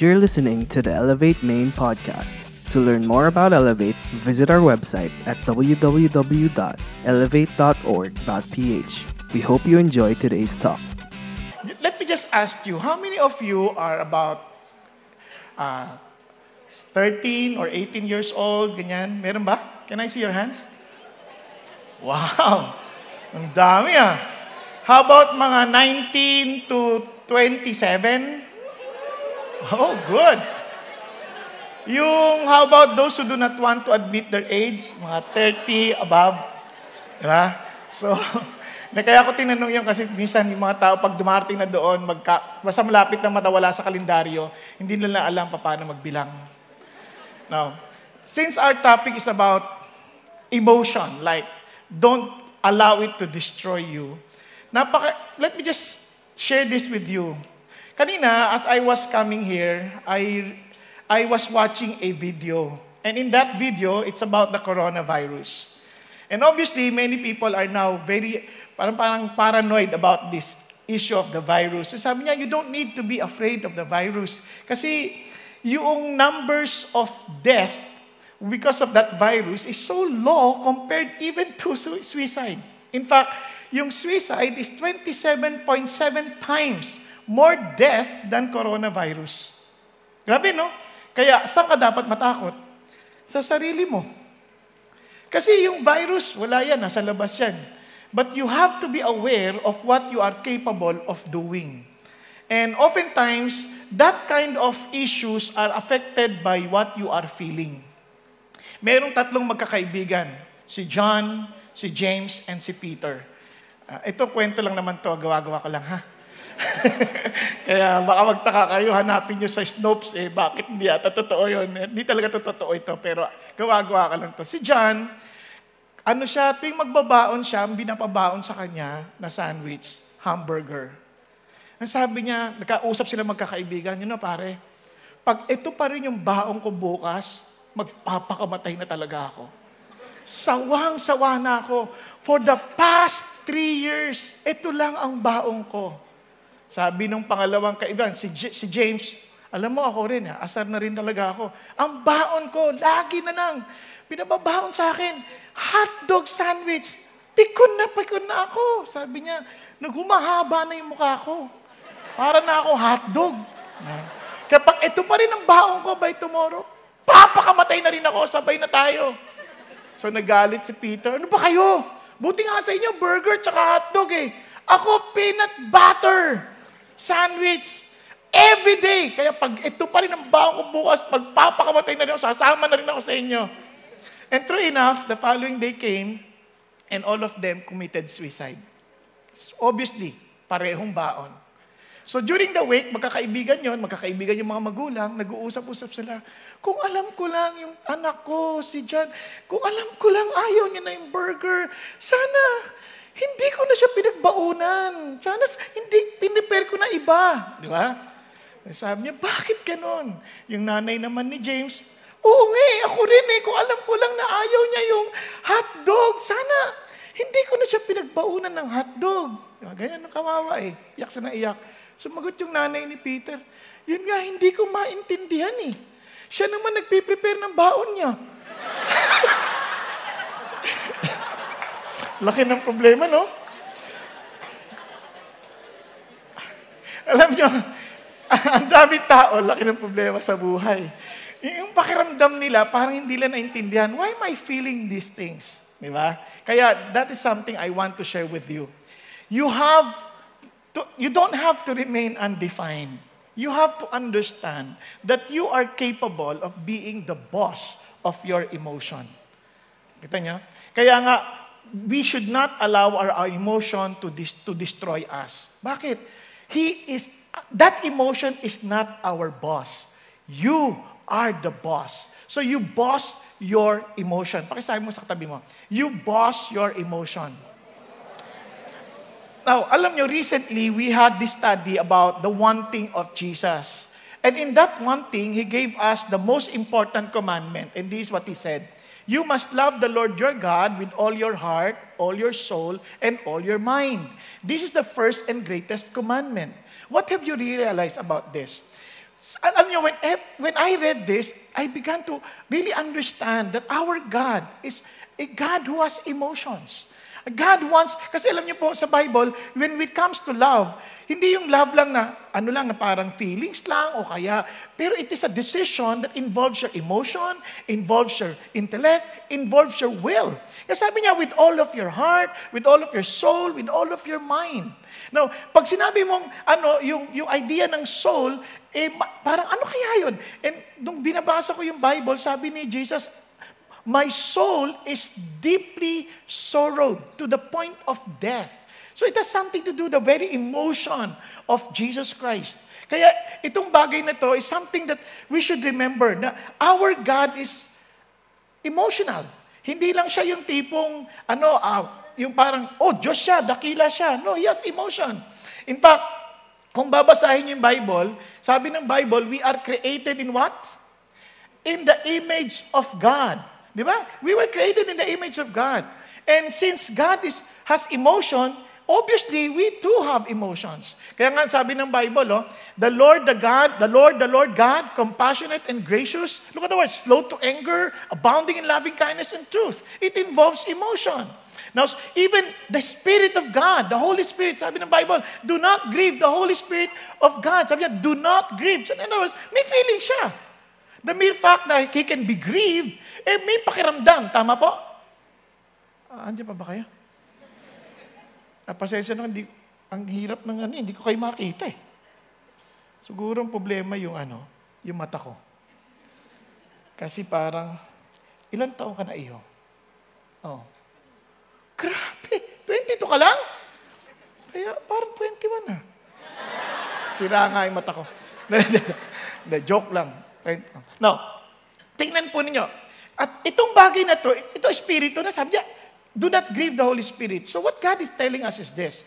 You're listening to the Elevate Maine podcast. To learn more about Elevate, visit our website at www.elevate.org.ph. We hope you enjoy today's talk. Let me just ask you, how many of you are about uh, 13 or 18 years old, ganyan? Meron ba? Can I see your hands? Wow! Ang dami ah. How about mga 19 to 27? Oh, good. Yung, how about those who do not want to admit their age? Mga 30 above. Diba? So, na kaya ko tinanong yun kasi minsan yung mga tao pag dumarating na doon, magka, basta malapit na matawala sa kalendaryo, hindi nila alam pa paano magbilang. Now, since our topic is about emotion, like don't allow it to destroy you, napaka, let me just share this with you. Kanina, as I was coming here, I I was watching a video. And in that video, it's about the coronavirus. And obviously, many people are now very, parang, parang paranoid about this issue of the virus. So sabi niya, you don't need to be afraid of the virus. Kasi yung numbers of death because of that virus is so low compared even to suicide. In fact, yung suicide is 27.7 times more death than coronavirus. Grabe, no? Kaya, saan ka dapat matakot? Sa sarili mo. Kasi yung virus, wala yan, nasa labas yan. But you have to be aware of what you are capable of doing. And oftentimes, that kind of issues are affected by what you are feeling. Merong tatlong magkakaibigan, si John, si James, and si Peter. Uh, ito, kwento lang naman to, gawa-gawa ko lang ha. Kaya baka magtaka kayo, hanapin nyo sa Snopes eh, bakit hindi ata totoo yun. Hindi talaga to totoo ito, pero gawa-gawa ka lang to. Si John, ano siya, tuwing magbabaon siya, ang binapabaon sa kanya na sandwich, hamburger. Ang sabi niya, nagkausap sila magkakaibigan, yun na pare, pag ito pa rin yung baon ko bukas, magpapakamatay na talaga ako. Sawang-sawa na ako. For the past three years, ito lang ang baong ko. Sabi nung pangalawang kaibigan, si, J- si James, alam mo ako rin, asar na rin talaga ako. Ang baon ko, lagi na lang, pinababaon sa akin, hotdog sandwich. Pikon na, pikon na ako. Sabi niya, naghumahaba na yung mukha ko. Para na ako hotdog. Kaya pag ito pa rin ang baon ko by tomorrow, papakamatay na rin ako, sabay na tayo. So nagalit si Peter, ano ba kayo? Buti nga sa inyo, burger tsaka hotdog eh. Ako, peanut butter sandwich, every day. Kaya pag ito pa rin ang baon ko bukas, pagpapakamatay na rin ako, sasama na rin ako sa inyo. And true enough, the following day came, and all of them committed suicide. Obviously, parehong baon. So during the week, magkakaibigan yon, magkakaibigan yung mga magulang, nag-uusap-usap sila. Kung alam ko lang yung anak ko, si John, kung alam ko lang ayaw niya na yung burger, sana hindi ko na siya pinagbaunan. Sana hindi pinipare ko na iba. Di ba? Sabi niya, bakit ganon? Yung nanay naman ni James, oo nga eh, ako rin eh, kung alam ko lang na ayaw niya yung hotdog, sana hindi ko na siya pinagbaunan ng hotdog. Diba? Ganyan ang kawawa eh. Iyak sa naiyak. Sumagot yung nanay ni Peter, yun nga, hindi ko maintindihan eh. Siya naman nagpiprepare ng baon niya. Laki ng problema, no? Alam nyo, ang daming tao, laki ng problema sa buhay. Yung pakiramdam nila, parang hindi nila naintindihan, why am I feeling these things? Di ba? Kaya that is something I want to share with you. You have to, you don't have to remain undefined. You have to understand that you are capable of being the boss of your emotion. Kita niyo? Kaya nga, we should not allow our, emotion to, dis, to destroy us. Bakit? He is, that emotion is not our boss. You are the boss. So you boss your emotion. Pakisabi mo sa katabi mo. You boss your emotion. Now, alam nyo, recently, we had this study about the wanting of Jesus. And in that one thing, He gave us the most important commandment. And this is what He said. You must love the Lord your God with all your heart, all your soul, and all your mind. This is the first and greatest commandment. What have you realized about this? alam when, eh, when I read this, I began to really understand that our God is a God who has emotions. God wants, kasi alam niyo po sa Bible, when it comes to love, hindi yung love lang na, ano lang, na parang feelings lang o kaya, pero it is a decision that involves your emotion, involves your intellect, involves your will. Kasi sabi niya, with all of your heart, with all of your soul, with all of your mind. Now, pag sinabi mong, ano, yung, yung idea ng soul, eh, parang ano kaya yun? And nung binabasa ko yung Bible, sabi ni Jesus, my soul is deeply sorrowed to the point of death. So it has something to do the very emotion of Jesus Christ. Kaya itong bagay na to is something that we should remember na our God is emotional. Hindi lang siya yung tipong ano, uh, yung parang, oh, Diyos siya, dakila siya. No, he has emotion. In fact, kung babasahin yung Bible, sabi ng Bible, we are created in what? In the image of God. Di ba? We were created in the image of God. And since God is, has emotion, obviously, we too have emotions. Kaya nga sabi ng Bible, oh, the Lord, the God, the Lord, the Lord God, compassionate and gracious. Look at the word, slow to anger, abounding in loving kindness and truth. It involves emotion. Now, even the Spirit of God, the Holy Spirit, sabi ng Bible, do not grieve the Holy Spirit of God. Sabi niya, do not grieve. So, in other words, may feeling siya. The mere fact that he can be grieved, eh may pakiramdam. Tama po? Ah, andiyan pa ba kayo? Ah, pasensya na, hindi, ang hirap ng ano, hindi ko kayo makita eh. Siguro ang problema yung ano, yung mata ko. Kasi parang, ilan taong ka na iyo? Oh. Grabe, 22 ka lang? Kaya parang 21 na. Sira nga yung mata ko. Joke lang. Now, tingnan po ninyo. At itong bagay na to, ito espiritu na sabi niya, do not grieve the Holy Spirit. So what God is telling us is this.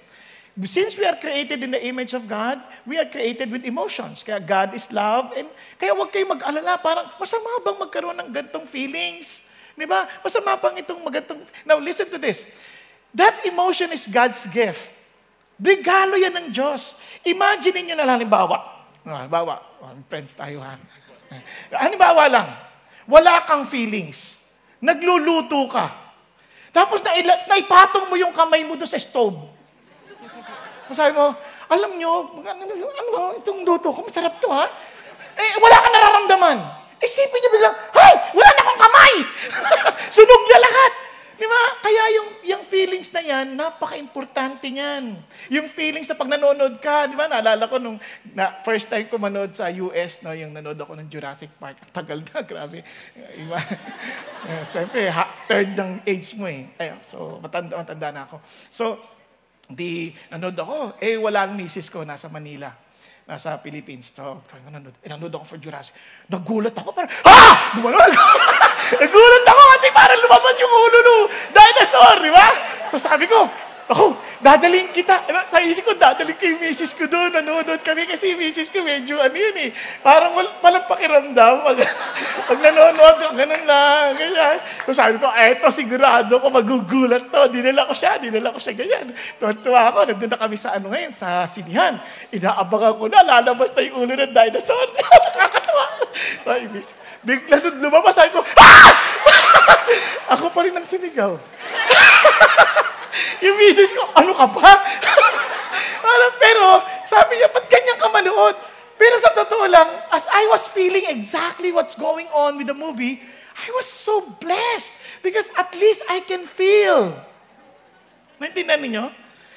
Since we are created in the image of God, we are created with emotions. Kaya God is love. And kaya huwag kayong mag-alala, parang masama bang magkaroon ng gantong feelings? Di ba? Masama pang itong magantong... Now, listen to this. That emotion is God's gift. Regalo yan ng Diyos. Imagine niyo na lang, halimbawa, halimbawa, friends tayo ha, Halimbawa lang, wala kang feelings. Nagluluto ka. Tapos na naipatong mo yung kamay mo doon sa stove. Sabi mo, alam nyo, ano, ano itong luto ko, masarap to ha? Eh, wala ka nararamdaman. Isipin niya biglang, Hay! Wala na akong kamay! Sunog na lahat! Di ba? Kaya yung, yung feelings na yan, napaka-importante niyan. Yung feelings na pag nanonood ka, di ba? Naalala ko nung na, first time ko manood sa US, no, yung nanood ako ng Jurassic Park. Ang tagal na, grabe. Iba. uh, Siyempre, ha, third ng age mo eh. Ayun, so, matanda, matanda na ako. So, di, nanood ako. Eh, wala ang misis ko, nasa Manila nasa Philippines. So, nanonood, eh, nanood ako for Jurassic. Nagulat ako, parang, ha! Gumanon! Nagulat ako kasi parang lumabas yung ulo no dinosaur, di ba? So sabi ko, ako, dadaling kita. Naisip ko, dadaling ko yung misis ko doon. Nanonood kami kasi yung misis ko medyo ano yun eh. Parang wal, walang pakiramdam. Pag, pag nanonood, ganun lang. Ganyan. So sabi ko, eto sigurado ko magugulat to. Dinala ko siya, dinala ko siya ganyan. Tuwa ako, nandun na kami sa ano ngayon, sa sinihan. Inaabangan ko na, lalabas na yung ulo ng dinosaur. Nakakatawa. So, ibis, bigla nung lumabas, sabi ko, ah! ako pa rin ang sinigaw. Yung misis ko, ano ka ba? pero, sabi niya, ba't ganyan ka manood? Pero sa totoo lang, as I was feeling exactly what's going on with the movie, I was so blessed because at least I can feel. Naintindihan ninyo?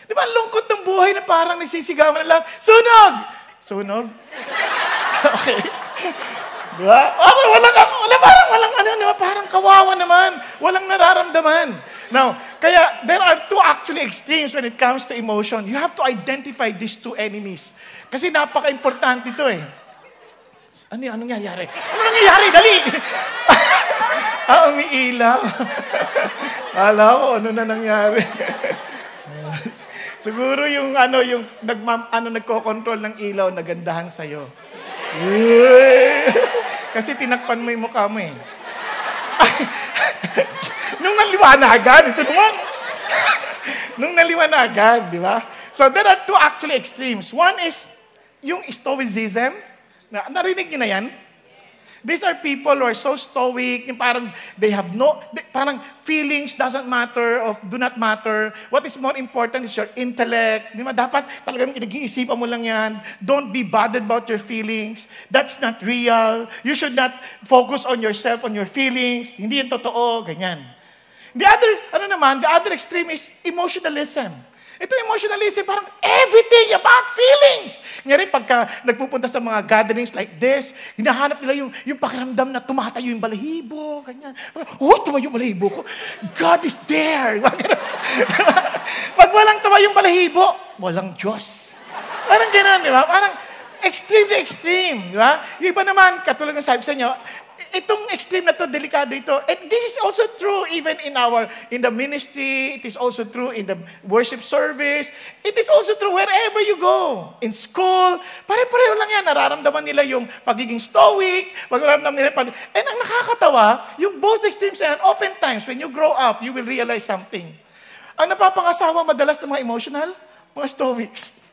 Di ba, lungkot ng buhay na parang nagsisigawan na lang, sunog! Sunog? okay. Di ba? Parang walang, wala, parang walang ano, di? Parang kawawa naman. Walang nararamdaman. Now, kaya there are two actually extremes when it comes to emotion. You have to identify these two enemies. Kasi napaka-importante ito eh. Ano anong nangyayari? Ano nangyayari? Dali! ah, umiilaw. Kala ko, ano na nangyari? Siguro yung ano, yung nagmam, ano, nagko-control ng ilaw, nagandahan sa'yo. Kasi tinakpan mo yung mukha mo eh. Nung naliwanagan, ito naman. Nung naliwanagan, di ba? So there are two actually extremes. One is yung stoicism, Na, narinig niyo na yan? These are people who are so stoic, parang they have no, parang feelings doesn't matter, of do not matter. What is more important is your intellect. Di ba? Dapat talagang nag-iisipan mo lang yan. Don't be bothered about your feelings. That's not real. You should not focus on yourself, on your feelings. Hindi yan totoo, ganyan. The other, ano naman, the other extreme is emotionalism. Ito emotionalism, parang everything about feelings. Ngayon, pagka nagpupunta sa mga gatherings like this, hinahanap nila yung, yung pakiramdam na tumatayo yung balahibo, ganyan. Oh, tumayo yung balahibo ko. God is there. Pag walang tumayo yung balahibo, walang Diyos. Parang gano'n, di ba? Parang extreme to extreme, di ba? Yung iba naman, katulad ng sabi sa inyo, itong extreme na to, delikado ito. And this is also true even in our, in the ministry. It is also true in the worship service. It is also true wherever you go. In school, pare-pareho lang yan. Nararamdaman nila yung pagiging stoic, nararamdaman nila pag... And ang nakakatawa, yung both extremes yan, oftentimes, when you grow up, you will realize something. Ang napapangasawa madalas ng mga emotional, mga stoics.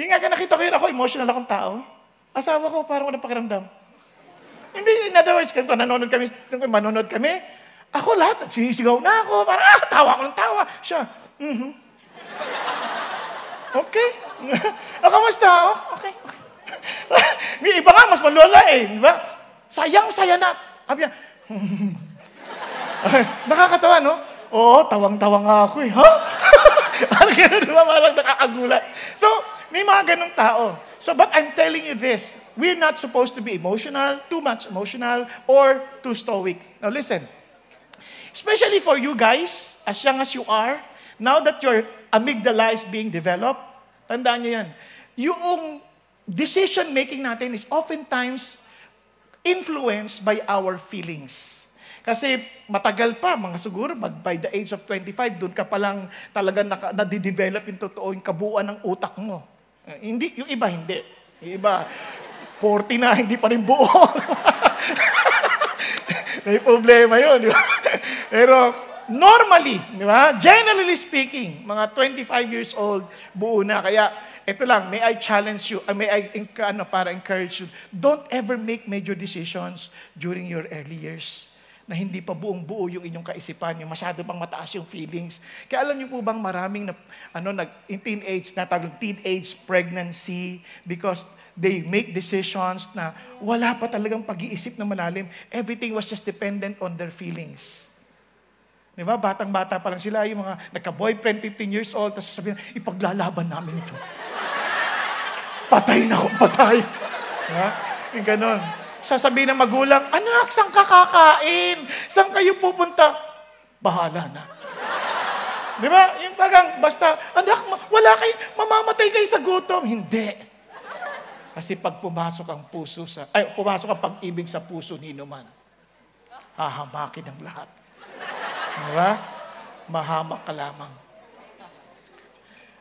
Yung nga nakita ko yun, ako emotional akong tao. Asawa ko, parang walang pakiramdam. Hindi, in other words, kung nanonood kami, kung manonood kami, ako lahat, sisigaw na ako, parang, ah, tawa ko ng tawa. Siya, mm-hmm. Okay. o, kamusta? Oh, okay. May iba nga, mas malula eh. Di ba? Sayang-saya na. Sabi niya, nakakatawa, no? Oo, tawang-tawa nga ako eh. Ha? Parang gano'n, di ba? Parang nakakagulat. So, may mga ganong tao. So, but I'm telling you this, we're not supposed to be emotional, too much emotional, or too stoic. Now listen, especially for you guys, as young as you are, now that your amygdala is being developed, tandaan nyo yan, yung decision-making natin is oftentimes influenced by our feelings. Kasi matagal pa, mga siguro, by the age of 25, doon ka palang talaga nade-develop yung totoo, yung kabuuan ng utak mo. Uh, hindi, yung iba hindi. Yung iba, 40 na, hindi pa rin buo. May problema yun. Pero normally, di ba? Generally speaking, mga 25 years old, buo na. Kaya ito lang, may I challenge you, uh, may I ano, para encourage you, don't ever make major decisions during your early years na hindi pa buong buo yung inyong kaisipan, yung masyado pang mataas yung feelings. Kaya alam niyo po bang maraming na, ano, nag, in teenage, natawag teenage pregnancy because they make decisions na wala pa talagang pag-iisip na malalim. Everything was just dependent on their feelings. Di ba? Batang-bata pa lang sila, yung mga nagka-boyfriend, 15 years old, tapos sasabihin, ipaglalaban namin ito. patay na ako, patay. Diba? Yung ganon sasabihin ng magulang, anak, saan ka kakain? Saan kayo pupunta? Bahala na. Di ba? Yung talagang, basta, anak, wala kayo, mamamatay kayo sa gutom. Hindi. Kasi pag pumasok ang puso sa, ay, pumasok ang pag-ibig sa puso ni Numan, hahamakin ang lahat. Di ba? Mahamak ka lamang.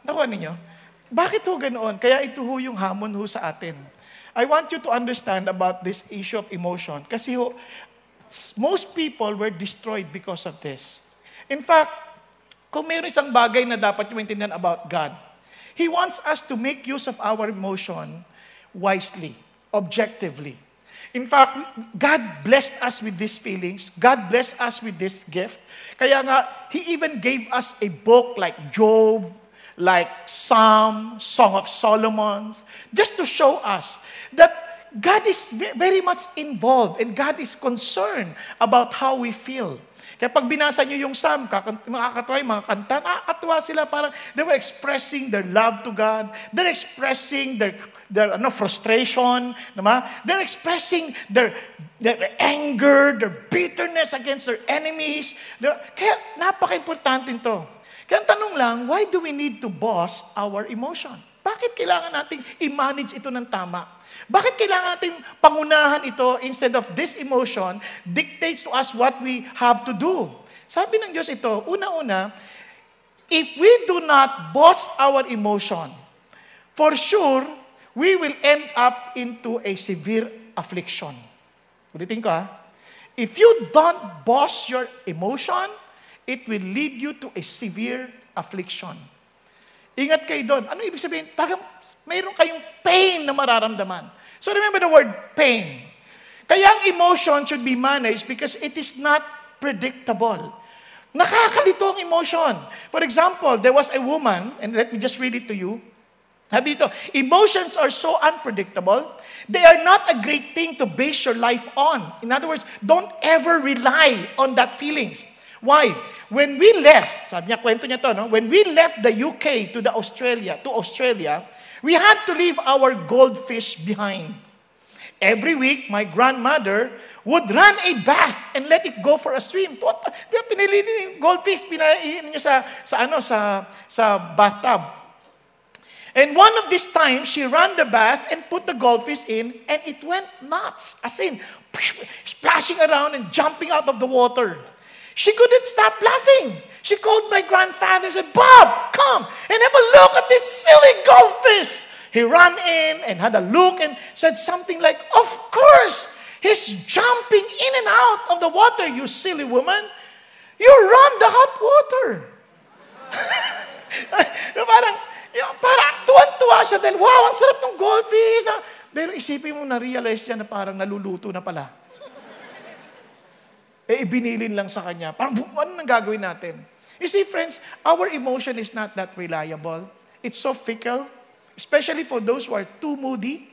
Nakuha ninyo? Bakit ho ganoon? Kaya ito ho yung hamon ho sa atin. I want you to understand about this issue of emotion. Kasi most people were destroyed because of this. In fact, kung mayroon isang bagay na dapat yung maintindihan about God, He wants us to make use of our emotion wisely, objectively. In fact, God blessed us with these feelings. God blessed us with this gift. Kaya nga, He even gave us a book like Job, like Psalm, Song of Solomon, just to show us that God is very much involved and God is concerned about how we feel. Kaya pag binasa nyo yung Psalm, makakatuwa yung mga kanta, nakakatuwa sila parang they were expressing their love to God. They're expressing their their ano, frustration, naman. They're expressing their, their anger, their bitterness against their enemies. Kaya napaka-importante ito. Kaya ang tanong lang, why do we need to boss our emotion? Bakit kailangan nating i-manage ito ng tama? Bakit kailangan natin pangunahan ito instead of this emotion dictates to us what we have to do? Sabi ng Diyos ito, una-una, if we do not boss our emotion, for sure, we will end up into a severe affliction. Ulitin ko ha. If you don't boss your emotion, it will lead you to a severe affliction. Ingat kayo doon. Ano ibig sabihin? Tagang mayroon kayong pain na mararamdaman. So remember the word pain. Kaya ang emotion should be managed because it is not predictable. Nakakalito ang emotion. For example, there was a woman, and let me just read it to you. Sabi ito, emotions are so unpredictable, they are not a great thing to base your life on. In other words, don't ever rely on that feelings. Why? When we left, sabi niya, kwento niya to, no? When we left the UK to the Australia, to Australia, we had to leave our goldfish behind. Every week, my grandmother would run a bath and let it go for a swim. Pinili yung goldfish, pinainin niya sa, sa, ano, sa, sa bathtub. And one of these times, she ran the bath and put the goldfish in, and it went nuts, as in, splashing around and jumping out of the water. She couldn't stop laughing. She called my grandfather and said, Bob, come and have a look at this silly goldfish. He ran in and had a look and said something like, Of course, he's jumping in and out of the water, you silly woman. You run the hot water. Parang, yung, parang tuwan-tuwa siya dahil, wow, ang sarap ng goldfish. Pero isipin mo, na-realize niya na parang naluluto na pala. Eh, ibinilin lang sa kanya. Parang, ano nang gagawin natin? You see, friends, our emotion is not that reliable. It's so fickle, especially for those who are too moody.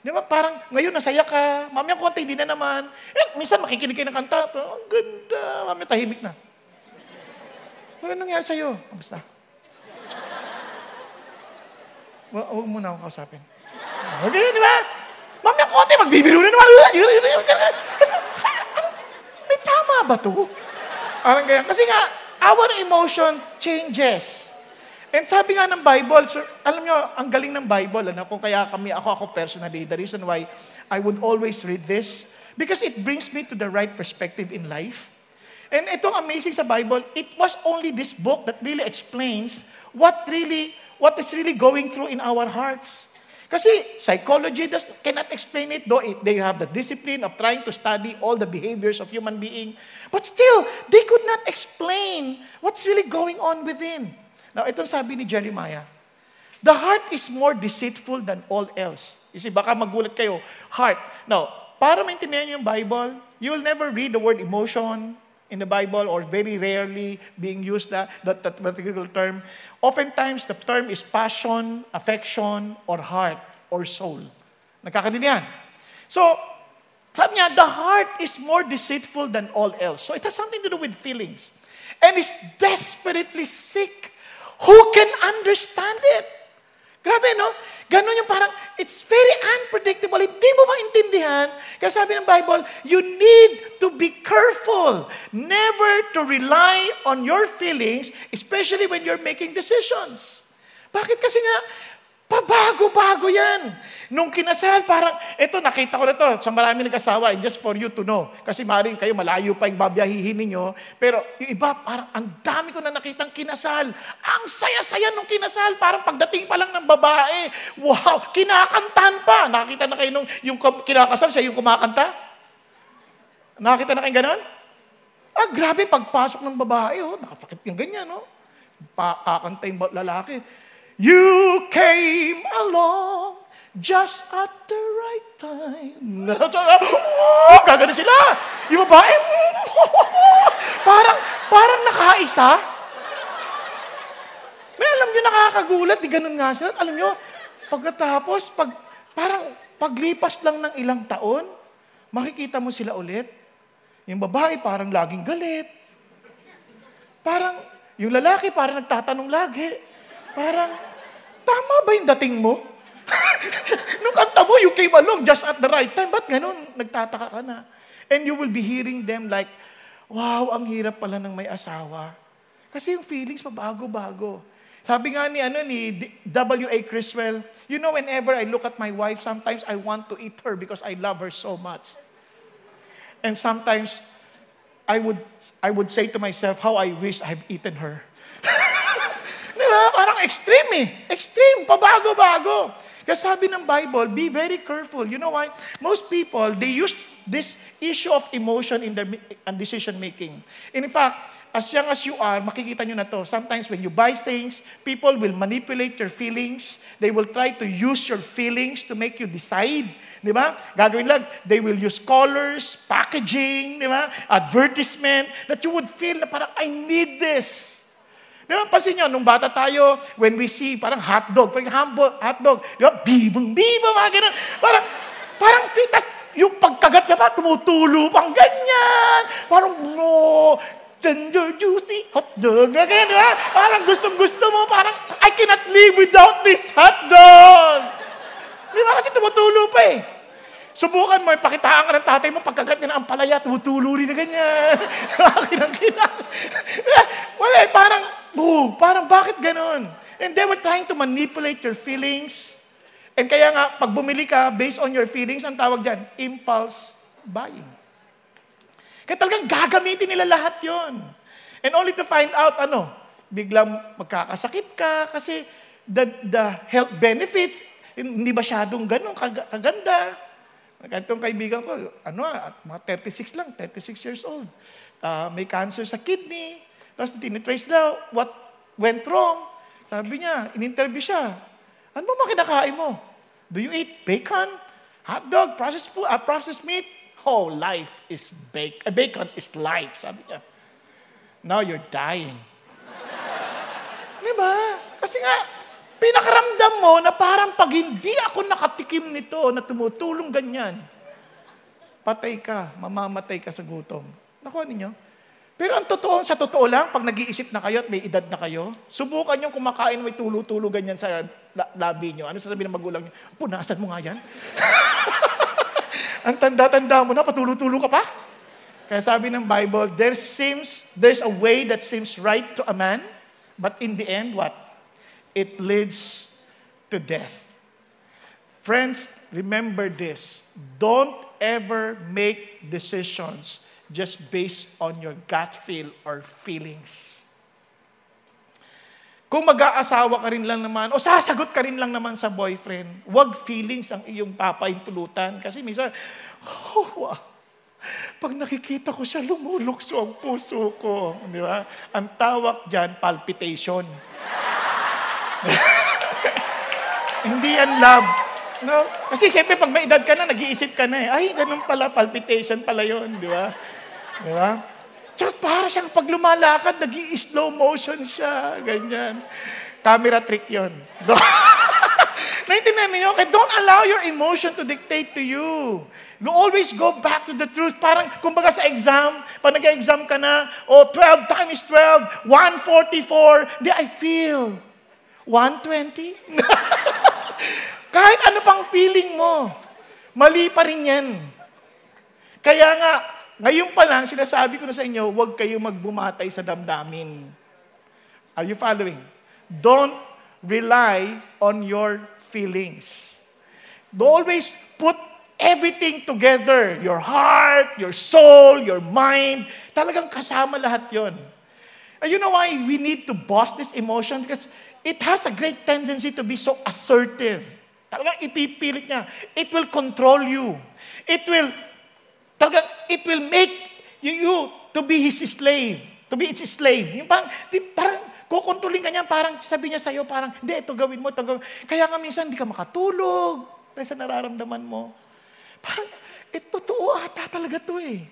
Di ba? Parang, ngayon nasaya ka, mamaya konti, hindi na naman. Eh, minsan makikinig kayo ng kanta, ang ganda, mamaya tahimik na. Ano nangyari sa'yo? Kamusta? Well, huwag mo na ako kausapin. Okay, di ba? Mamaya konti, magbibiro na naman. May tama ba to? Parang ganyan. Kasi nga, our emotion changes. And sabi nga ng Bible, sir, alam nyo, ang galing ng Bible, ano, kung kaya kami, ako, ako personally, the reason why I would always read this, because it brings me to the right perspective in life. And itong amazing sa Bible, it was only this book that really explains what really what is really going through in our hearts. Kasi psychology does, cannot explain it, though it, they have the discipline of trying to study all the behaviors of human being. But still, they could not explain what's really going on within. Now, itong sabi ni Jeremiah, The heart is more deceitful than all else. See, baka magulat kayo, heart. Now, para maintindihan yung Bible, you will never read the word emotion, in the Bible or very rarely being used that, that, that particular term. Oftentimes, the term is passion, affection, or heart, or soul. Nagkakadili yan. So, sabi niya, the heart is more deceitful than all else. So, it has something to do with feelings. And is desperately sick. Who can understand it? Grabe, no? Ganon yung parang, it's very unpredictable. Hindi mo maintindihan. Kaya sabi ng Bible, you need to be careful. Never to rely on your feelings, especially when you're making decisions. Bakit? Kasi nga, Pabago-bago yan. Nung kinasal, parang, eto, nakita ko na to sa marami nag-asawa, just for you to know. Kasi maaaring kayo, malayo pa yung babiyahihin ninyo. Pero yung iba, parang ang dami ko na nakitang kinasal. Ang saya-saya nung kinasal. Parang pagdating pa lang ng babae, wow, kinakantahan pa. Nakita na kayo nung yung kinakasal, siya yung kumakanta? Nakita na kayo ganon? Ah, grabe, pagpasok ng babae, oh, nakatakip yung ganyan, no? Oh. Pa, kakanta yung lalaki. You came along just at the right time. oh, gagano sila. Yung babae, parang, parang nakaisa. May alam nyo, nakakagulat, di ganun nga sila. Alam nyo, pagkatapos, pag, parang paglipas lang ng ilang taon, makikita mo sila ulit. Yung babae parang laging galit. Parang, yung lalaki parang nagtatanong lagi. Parang, tama ba yung dating mo? Nung kanta mo, you came along just at the right time. Ba't ganun? Nagtataka ka na. And you will be hearing them like, wow, ang hirap pala ng may asawa. Kasi yung feelings pabago-bago. Sabi nga ni, ano, ni W.A. Criswell, you know, whenever I look at my wife, sometimes I want to eat her because I love her so much. And sometimes I would, I would say to myself, how I wish I've eaten her. Di ba? Parang extreme eh. Extreme, pabago-bago. Kasi sabi ng Bible, be very careful. You know why? Most people, they use this issue of emotion in their and decision making. In fact, as young as you are, makikita nyo na to. Sometimes when you buy things, people will manipulate your feelings. They will try to use your feelings to make you decide. Di ba? Gagawin lang, they will use colors, packaging, di ba? Advertisement, that you would feel na parang, I need this. Di ba? Pansin nyo, nung bata tayo, when we see parang hotdog, for example, hotdog, di ba? Bibong, bibong, mga ganun. Parang, parang, tas yung pagkagat niya pa, tumutulo pang ganyan. Parang, no, tender, juicy, hotdog, ganyan, di ba? Parang gustong-gusto mo, parang, I cannot live without this hotdog. Di ba? Kasi tumutulo pa eh. Subukan mo, pakitaan ka ng tatay mo, pagkagat niya ng ampalaya, tumutulo rin na ganyan. Kinang-kinang. Wala eh, parang, oh, parang bakit ganon? And they were trying to manipulate your feelings. And kaya nga, pag bumili ka, based on your feelings, ang tawag dyan, impulse buying. Kaya talagang gagamitin nila lahat yon. And only to find out, ano, biglang magkakasakit ka kasi the, the health benefits, hindi masyadong ganun kaganda. Ganitong kaibigan ko, ano, at mga 36 lang, 36 years old. Uh, may cancer sa kidney. Tapos tinitrace daw what went wrong. Sabi niya, in-interview siya. Ano ba kinakain mo? Do you eat bacon? Hot dog? Processed food? Uh, processed meat? Oh, life is bacon. Uh, bacon is life, sabi niya. Now you're dying. Di ba? Kasi nga, Pinakaramdam mo na parang pag hindi ako nakatikim nito na tumutulong ganyan, patay ka, mamamatay ka sa gutom. Nakuha ninyo? Pero ang totoo, sa totoo lang, pag nag-iisip na kayo at may edad na kayo, subukan yung kumakain may tulo-tulo ganyan sa labi nyo. Ano sasabihin ng magulang nyo? Punasan mo nga yan. ang tanda-tanda mo na, patulo-tulo ka pa. Kaya sabi ng Bible, there seems, there's a way that seems right to a man, but in the end, what? It leads to death. Friends, remember this. Don't ever make decisions just based on your gut feel or feelings. Kung mag-aasawa ka rin lang naman, o sasagot ka rin lang naman sa boyfriend, wag feelings ang iyong papaintulutan. Kasi minsan, oh, wow. Pag nakikita ko siya, lumulukso ang puso ko. Di ba? Ang tawag dyan, palpitation. Hindi yan love. No? Kasi siyempre pag may edad ka na, nag-iisip ka na eh. Ay, ganun pala, palpitation pala yon, di ba? Di ba? Just para siyang pag lumalakad, nag slow motion siya, ganyan. Camera trick yon. Naintindihan niyo? Okay, don't allow your emotion to dictate to you. You always go back to the truth. Parang, kumbaga sa exam, pag nag-exam ka na, oh, 12 times 12, 144, di, I feel. 120? Kahit ano pang feeling mo, mali pa rin yan. Kaya nga, ngayon pa lang, sinasabi ko na sa inyo, huwag kayong magbumatay sa damdamin. Are you following? Don't rely on your feelings. Always put everything together. Your heart, your soul, your mind. Talagang kasama lahat yon. And you know why we need to boss this emotion? Because it has a great tendency to be so assertive. Talagang ipipilit niya. It will control you. It will, talaga, it will make you, you to be his slave. To be its slave. Yung parang, di, parang, kukontrolin ka niya, parang sabi niya sa'yo, parang, hindi, ito gawin mo, ito gawin. Kaya nga minsan, hindi ka makatulog dahil sa nararamdaman mo. Parang, eh, totoo ata talaga to eh.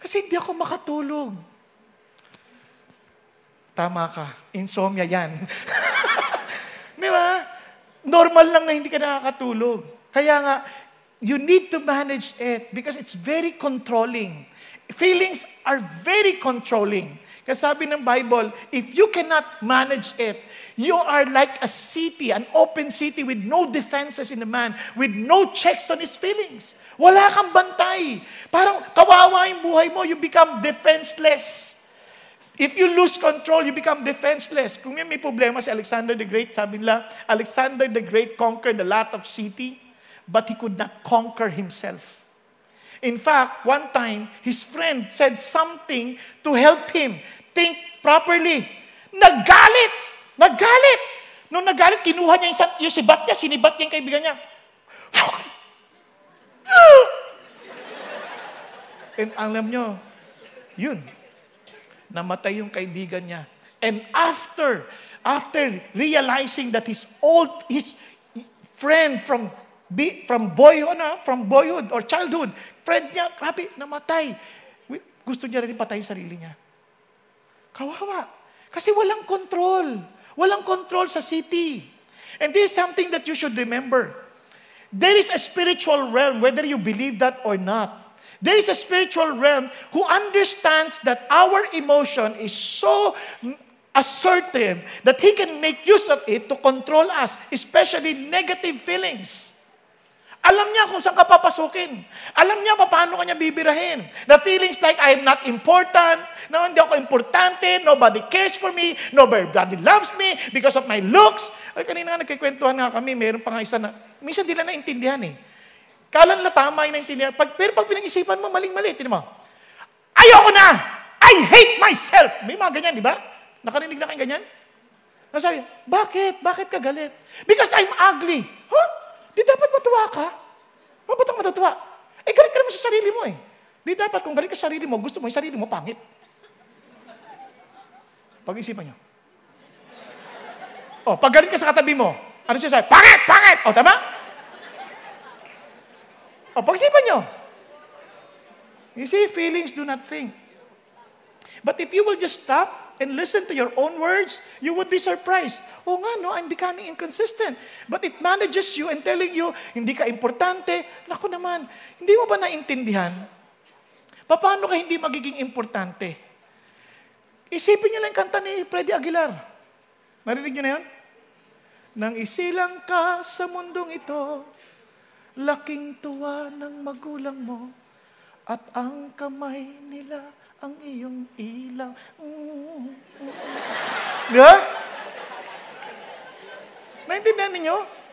Kasi hindi ako makatulog. Tama ka. Insomnia yan. Di ba? Normal lang na hindi ka nakakatulog. Kaya nga, you need to manage it because it's very controlling. Feelings are very controlling. Kasi sabi ng Bible, if you cannot manage it, you are like a city, an open city with no defenses in a man, with no checks on his feelings. Wala kang bantay. Parang kawawa yung buhay mo, you become defenseless. If you lose control, you become defenseless. Kung may problema si Alexander the Great, sabi nila, Alexander the Great conquered a lot of city, but he could not conquer himself. In fact, one time, his friend said something to help him think properly. Nagalit! Nagalit! Nung nagalit, kinuha niya yung, yung sibat niya, sinibat niya yung kaibigan niya. And alam nyo, yun, namatay yung kaibigan niya. And after, after realizing that his old, his friend from bi- from boyhood, ano, from boyhood or childhood, friend niya, grabe, namatay. Gusto niya rin patayin sarili niya. Kawawa. Kasi walang control. Walang control sa city. And this is something that you should remember. There is a spiritual realm, whether you believe that or not. There is a spiritual realm who understands that our emotion is so assertive that he can make use of it to control us, especially negative feelings. Alam niya kung saan ka papasukin. Alam niya pa paano kanya bibirahin. The feelings like I am not important, na hindi ako importante, nobody cares for me, nobody loves me because of my looks. Ay, kanina nga nagkikwentuhan nga kami, mayroon pa nga isa na, minsan di lang naintindihan eh. Kala nila tama yung naintindihan. Pag, pero pag pinag-isipan mo, maling-mali. Tinan mo, ayoko na! I hate myself! May mga ganyan, di ba? Nakarinig na kayo ganyan? Nasabi, bakit? Bakit ka galit? Because I'm ugly. Huh? Di dapat matuwa ka. Oh, ba't ang matutuwa? Eh, galit ka naman sa sarili mo eh. Di dapat kung galit ka sa sarili mo, gusto mo yung sarili mo, pangit. Pag-isipan nyo. Oh, pag galit ka sa katabi mo, ano siya sabi? Pangit! Pangit! O, tama? O, pag-isipan nyo. You see, feelings do not think. But if you will just stop and listen to your own words, you would be surprised. Oh nga, no, I'm becoming inconsistent. But it manages you and telling you, hindi ka importante. Naku naman, hindi mo ba naintindihan? Paano ka hindi magiging importante? Isipin niyo lang yung kanta ni Freddy Aguilar. Narinig niyo na yun? Nang isilang ka sa mundong ito, laking tuwa ng magulang mo, at ang kamay nila ang iyong ilaw. Mm, mm. Di? Naintindihan ninyo?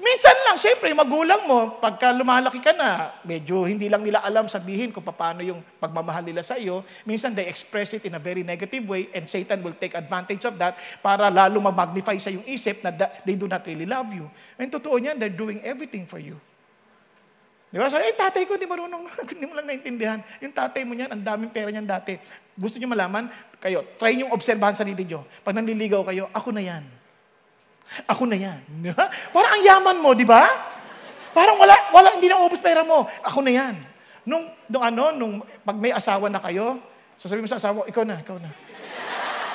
Minsan lang, syempre, magulang mo, pagka lumalaki ka na, medyo hindi lang nila alam sabihin kung paano yung pagmamahal nila sa iyo. Minsan, they express it in a very negative way and Satan will take advantage of that para lalo mag-magnify sa yung isip na they do not really love you. And totoo niyan, they're doing everything for you. Di ba? So, eh, tatay ko, hindi marunong, hindi mo lang naintindihan. Yung tatay mo niyan, ang daming pera niyan dati. Gusto niyo malaman? Kayo, try niyo obserbahan sarili niyo. Pag nanliligaw kayo, ako na yan. Ako na yan. Parang ang yaman mo, di ba? Parang wala, wala, hindi na ubos pera mo. Ako na yan. Nung, nung ano, nung pag may asawa na kayo, sasabihin mo sa asawa, ikaw na, ikaw na.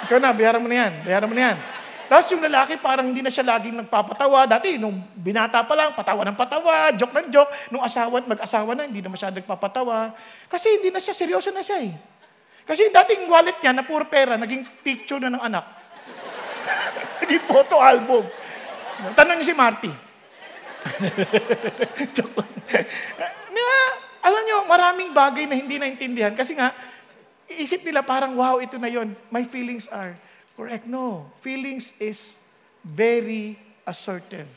Ikaw na, bayaran mo na yan, bayaran mo na yan. Tapos yung lalaki parang hindi na siya laging nagpapatawa. Dati, nung binata pa lang, patawa ng patawa, joke ng joke. Nung asawa at mag-asawa na, hindi na masyadong nagpapatawa. Kasi hindi na siya, seryoso na siya eh. Kasi dating wallet niya na puro pera, naging picture na ng anak. Naging photo album. Tanong si Marty. joke. Diba? Alam niyo, maraming bagay na hindi naintindihan. Kasi nga, isip nila parang, wow, ito na yon. My feelings are Correct? No. Feelings is very assertive.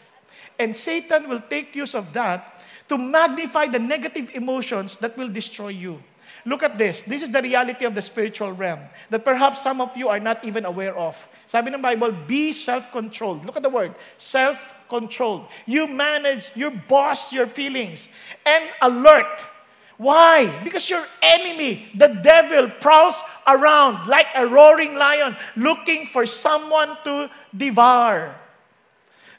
And Satan will take use of that to magnify the negative emotions that will destroy you. Look at this. This is the reality of the spiritual realm that perhaps some of you are not even aware of. Sabi ng Bible, be self-controlled. Look at the word, self-controlled. You manage, you boss your feelings and alert why? Because your enemy, the devil, prowls around like a roaring lion looking for someone to devour.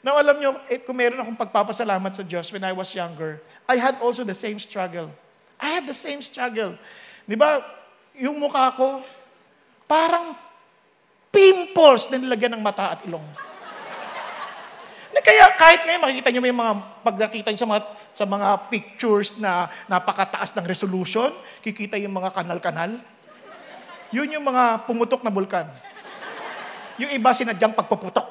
Now, alam nyo, eh, kung meron akong pagpapasalamat sa Diyos when I was younger, I had also the same struggle. I had the same struggle. Di ba, yung mukha ko, parang pimples na nilagyan ng mata at ilong. Kaya kahit ngayon makikita niyo may mga pag nakita niyo sa mga sa mga pictures na napakataas ng resolution, kikita yung mga kanal-kanal. Yun yung mga pumutok na bulkan. Yung iba sinadyang pagpaputok.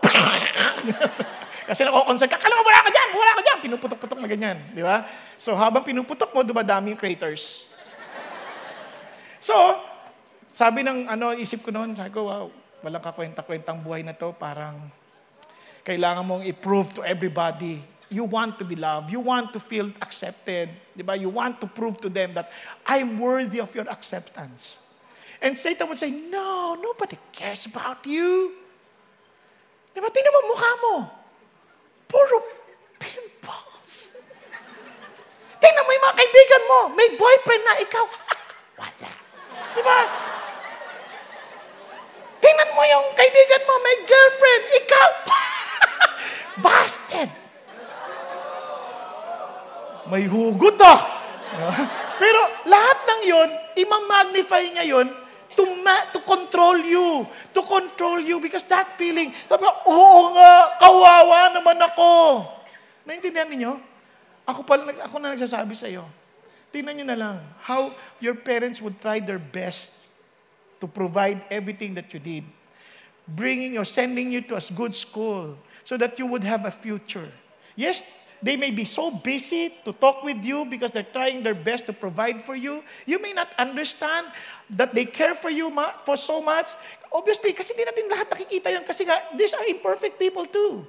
Kasi nako-concern ka, kala wala ka dyan, wala ka dyan. Pinuputok-putok na ganyan, di ba? So habang pinuputok mo, dumadami yung craters. So, sabi ng ano, isip ko noon, sabi ko, wow, walang kakwenta-kwentang buhay na to, parang kailangan mong i-prove to everybody. You want to be loved. You want to feel accepted. Di ba? You want to prove to them that I'm worthy of your acceptance. And Satan would say, no, nobody cares about you. Di ba? Tingnan mo mukha mo. Puro pimples. Tingnan mo yung mga kaibigan mo. May boyfriend na ikaw. Wala. Di ba? Tingnan mo yung kaibigan mo. May girlfriend. Ikaw. Busted. May hugot ah. Pero lahat ng yon, imamagnify niya yon to, ma- to control you. To control you because that feeling, sabi ko, oo nga, kawawa naman ako. Naintindihan niyo? Ako, pala, ako na nagsasabi sa iyo. Tingnan niyo na lang how your parents would try their best to provide everything that you need. Bringing you, sending you to a good school so that you would have a future. Yes, they may be so busy to talk with you because they're trying their best to provide for you. You may not understand that they care for you ma- for so much. Obviously, kasi di natin lahat nakikita yun kasi nga, these are imperfect people too.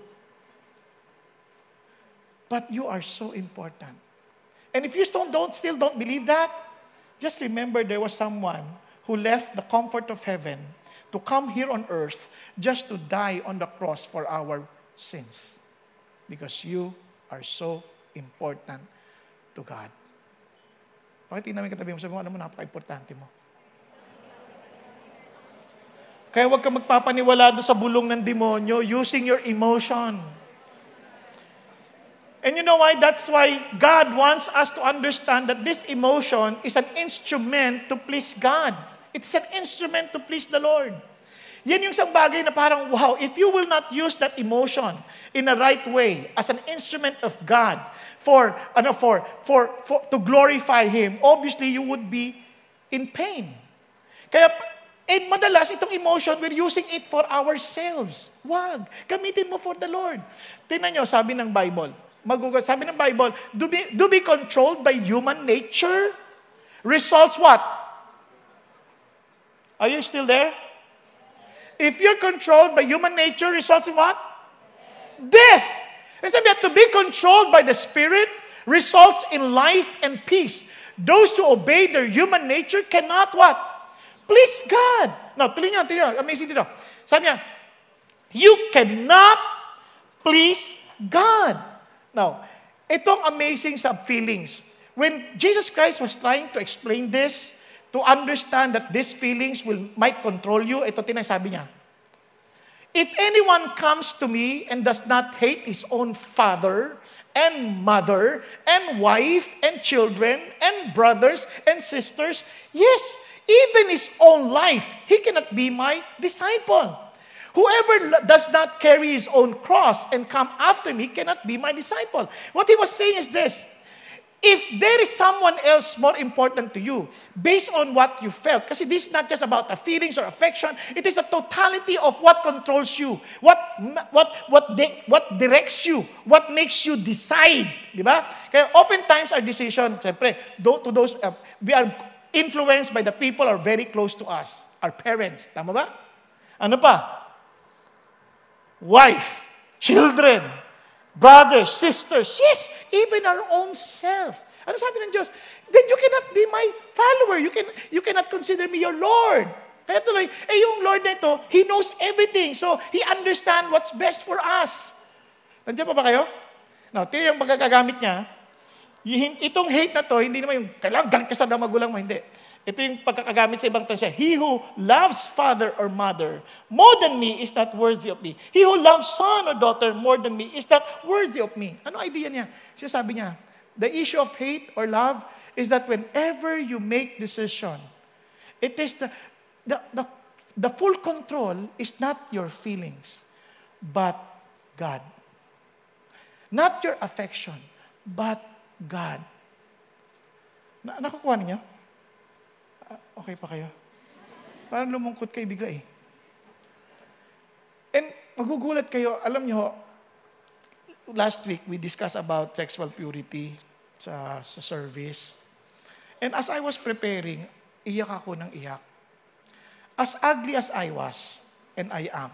But you are so important. And if you don't, don't still don't believe that, just remember there was someone who left the comfort of heaven to come here on earth just to die on the cross for our sins. Because you are so important to God. Bakit namin katabi mo? Sabi mo, alam mo, napaka-importante mo. Kaya huwag ka magpapaniwala doon sa bulong ng demonyo using your emotion. And you know why? That's why God wants us to understand that this emotion is an instrument to please God. It's an instrument to please the Lord. Yan yung isang bagay na parang, wow, if you will not use that emotion in a right way as an instrument of God for, ano, for, for, for, to glorify Him, obviously you would be in pain. Kaya, eh, madalas itong emotion, we're using it for ourselves. Wag. Gamitin mo for the Lord. Tingnan nyo, sabi ng Bible, magugas, sabi ng Bible, do be, do be controlled by human nature results what? Are you still there? If you're controlled by human nature, results in what? Death. And sabi to be controlled by the Spirit results in life and peace. Those who obey their human nature cannot what? Please God. Now, tuloy niya, tuloy niya. Amazing dito. Sabi niya, you cannot please God. Now, itong amazing sa feelings. When Jesus Christ was trying to explain this, to understand that these feelings will might control you, ito tinasabi niya. If anyone comes to me and does not hate his own father and mother and wife and children and brothers and sisters, yes, even his own life, he cannot be my disciple. Whoever does not carry his own cross and come after me cannot be my disciple. What he was saying is this If there is someone else more important to you, based on what you felt, because this is not just about the feelings or affection, it is the totality of what controls you, what what what what directs you, what makes you decide, di ba? Kaya oftentimes our decision, siyempre, to those uh, we are influenced by the people who are very close to us, our parents, tama ba? Ano pa? Wife, children, brothers, sisters, yes, even our own self. Ano sabi ng Diyos? Then you cannot be my follower. You, can, you cannot consider me your Lord. Kaya tuloy, eh yung Lord na ito, He knows everything. So, He understand what's best for us. Nandiyan pa ba kayo? Now, ito yung pagkakagamit niya. Itong hate na to, hindi naman yung, kailangan galit ka sa magulang mo, hindi. Ito yung pagkakagamit sa ibang tansa. He who loves father or mother more than me is not worthy of me. He who loves son or daughter more than me is not worthy of me. Ano idea niya? Siya sabi niya, the issue of hate or love is that whenever you make decision, it is the, the, the, the full control is not your feelings, but God. Not your affection, but God. Na, nakukuha niyo? Okay pa kayo? Parang lumungkot kayo bigla eh. And magugulat kayo, alam nyo, last week we discussed about sexual purity sa, sa service. And as I was preparing, iyak ako ng iyak. As ugly as I was, and I am,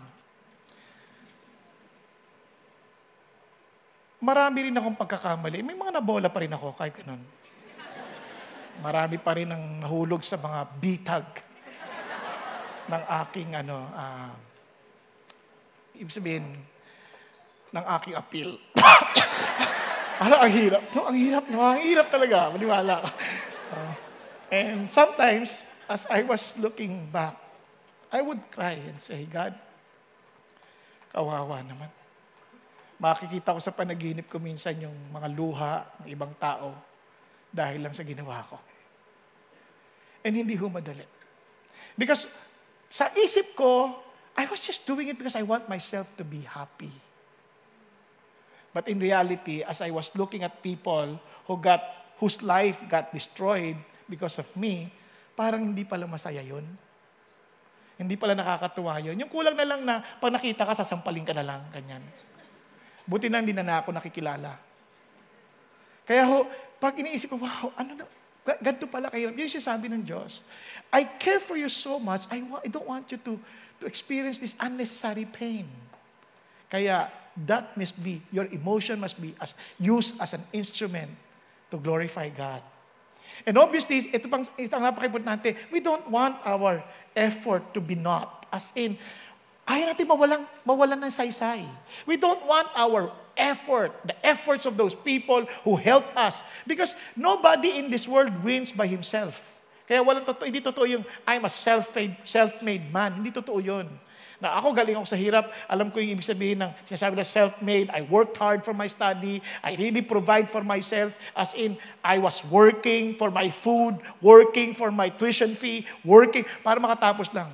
marami rin akong pagkakamali. May mga nabola pa rin ako kahit ganun. Marami pa rin ang nahulog sa mga bitag ng aking ano, uh, ibig sabihin, ng aking appeal. Parang ang hirap. No, ang hirap, no? Ang hirap talaga. Maniwala ka. Uh, and sometimes, as I was looking back, I would cry and say, God, kawawa naman. Makikita ko sa panaginip ko minsan yung mga luha ng ibang tao dahil lang sa ginawa ko. And hindi ho madali. Because sa isip ko, I was just doing it because I want myself to be happy. But in reality, as I was looking at people who got, whose life got destroyed because of me, parang hindi pala masaya yun. Hindi pala nakakatuwa yun. Yung kulang na lang na pag nakita ka, sasampalin ka na lang, ganyan. Buti na hindi na, na ako nakikilala. Kaya ho, pag iniisip ko, wow, ano na, ganito pala kahirap. Yun yung sabi ng Diyos. I care for you so much, I, I don't want you to, to experience this unnecessary pain. Kaya, that must be, your emotion must be as, used as an instrument to glorify God. And obviously, ito pang ito ang napaka-importante, we don't want our effort to be not. As in, ayaw natin mawalang, mawalan ng saysay. We don't want our effort, the efforts of those people who help us. Because nobody in this world wins by himself. Kaya walang totoo, hindi totoo yung I'm a self-made, self-made man. Hindi totoo yun. Na ako galing ako sa hirap, alam ko yung ibig sabihin ng sinasabi na self-made, I worked hard for my study, I really provide for myself, as in, I was working for my food, working for my tuition fee, working para makatapos lang.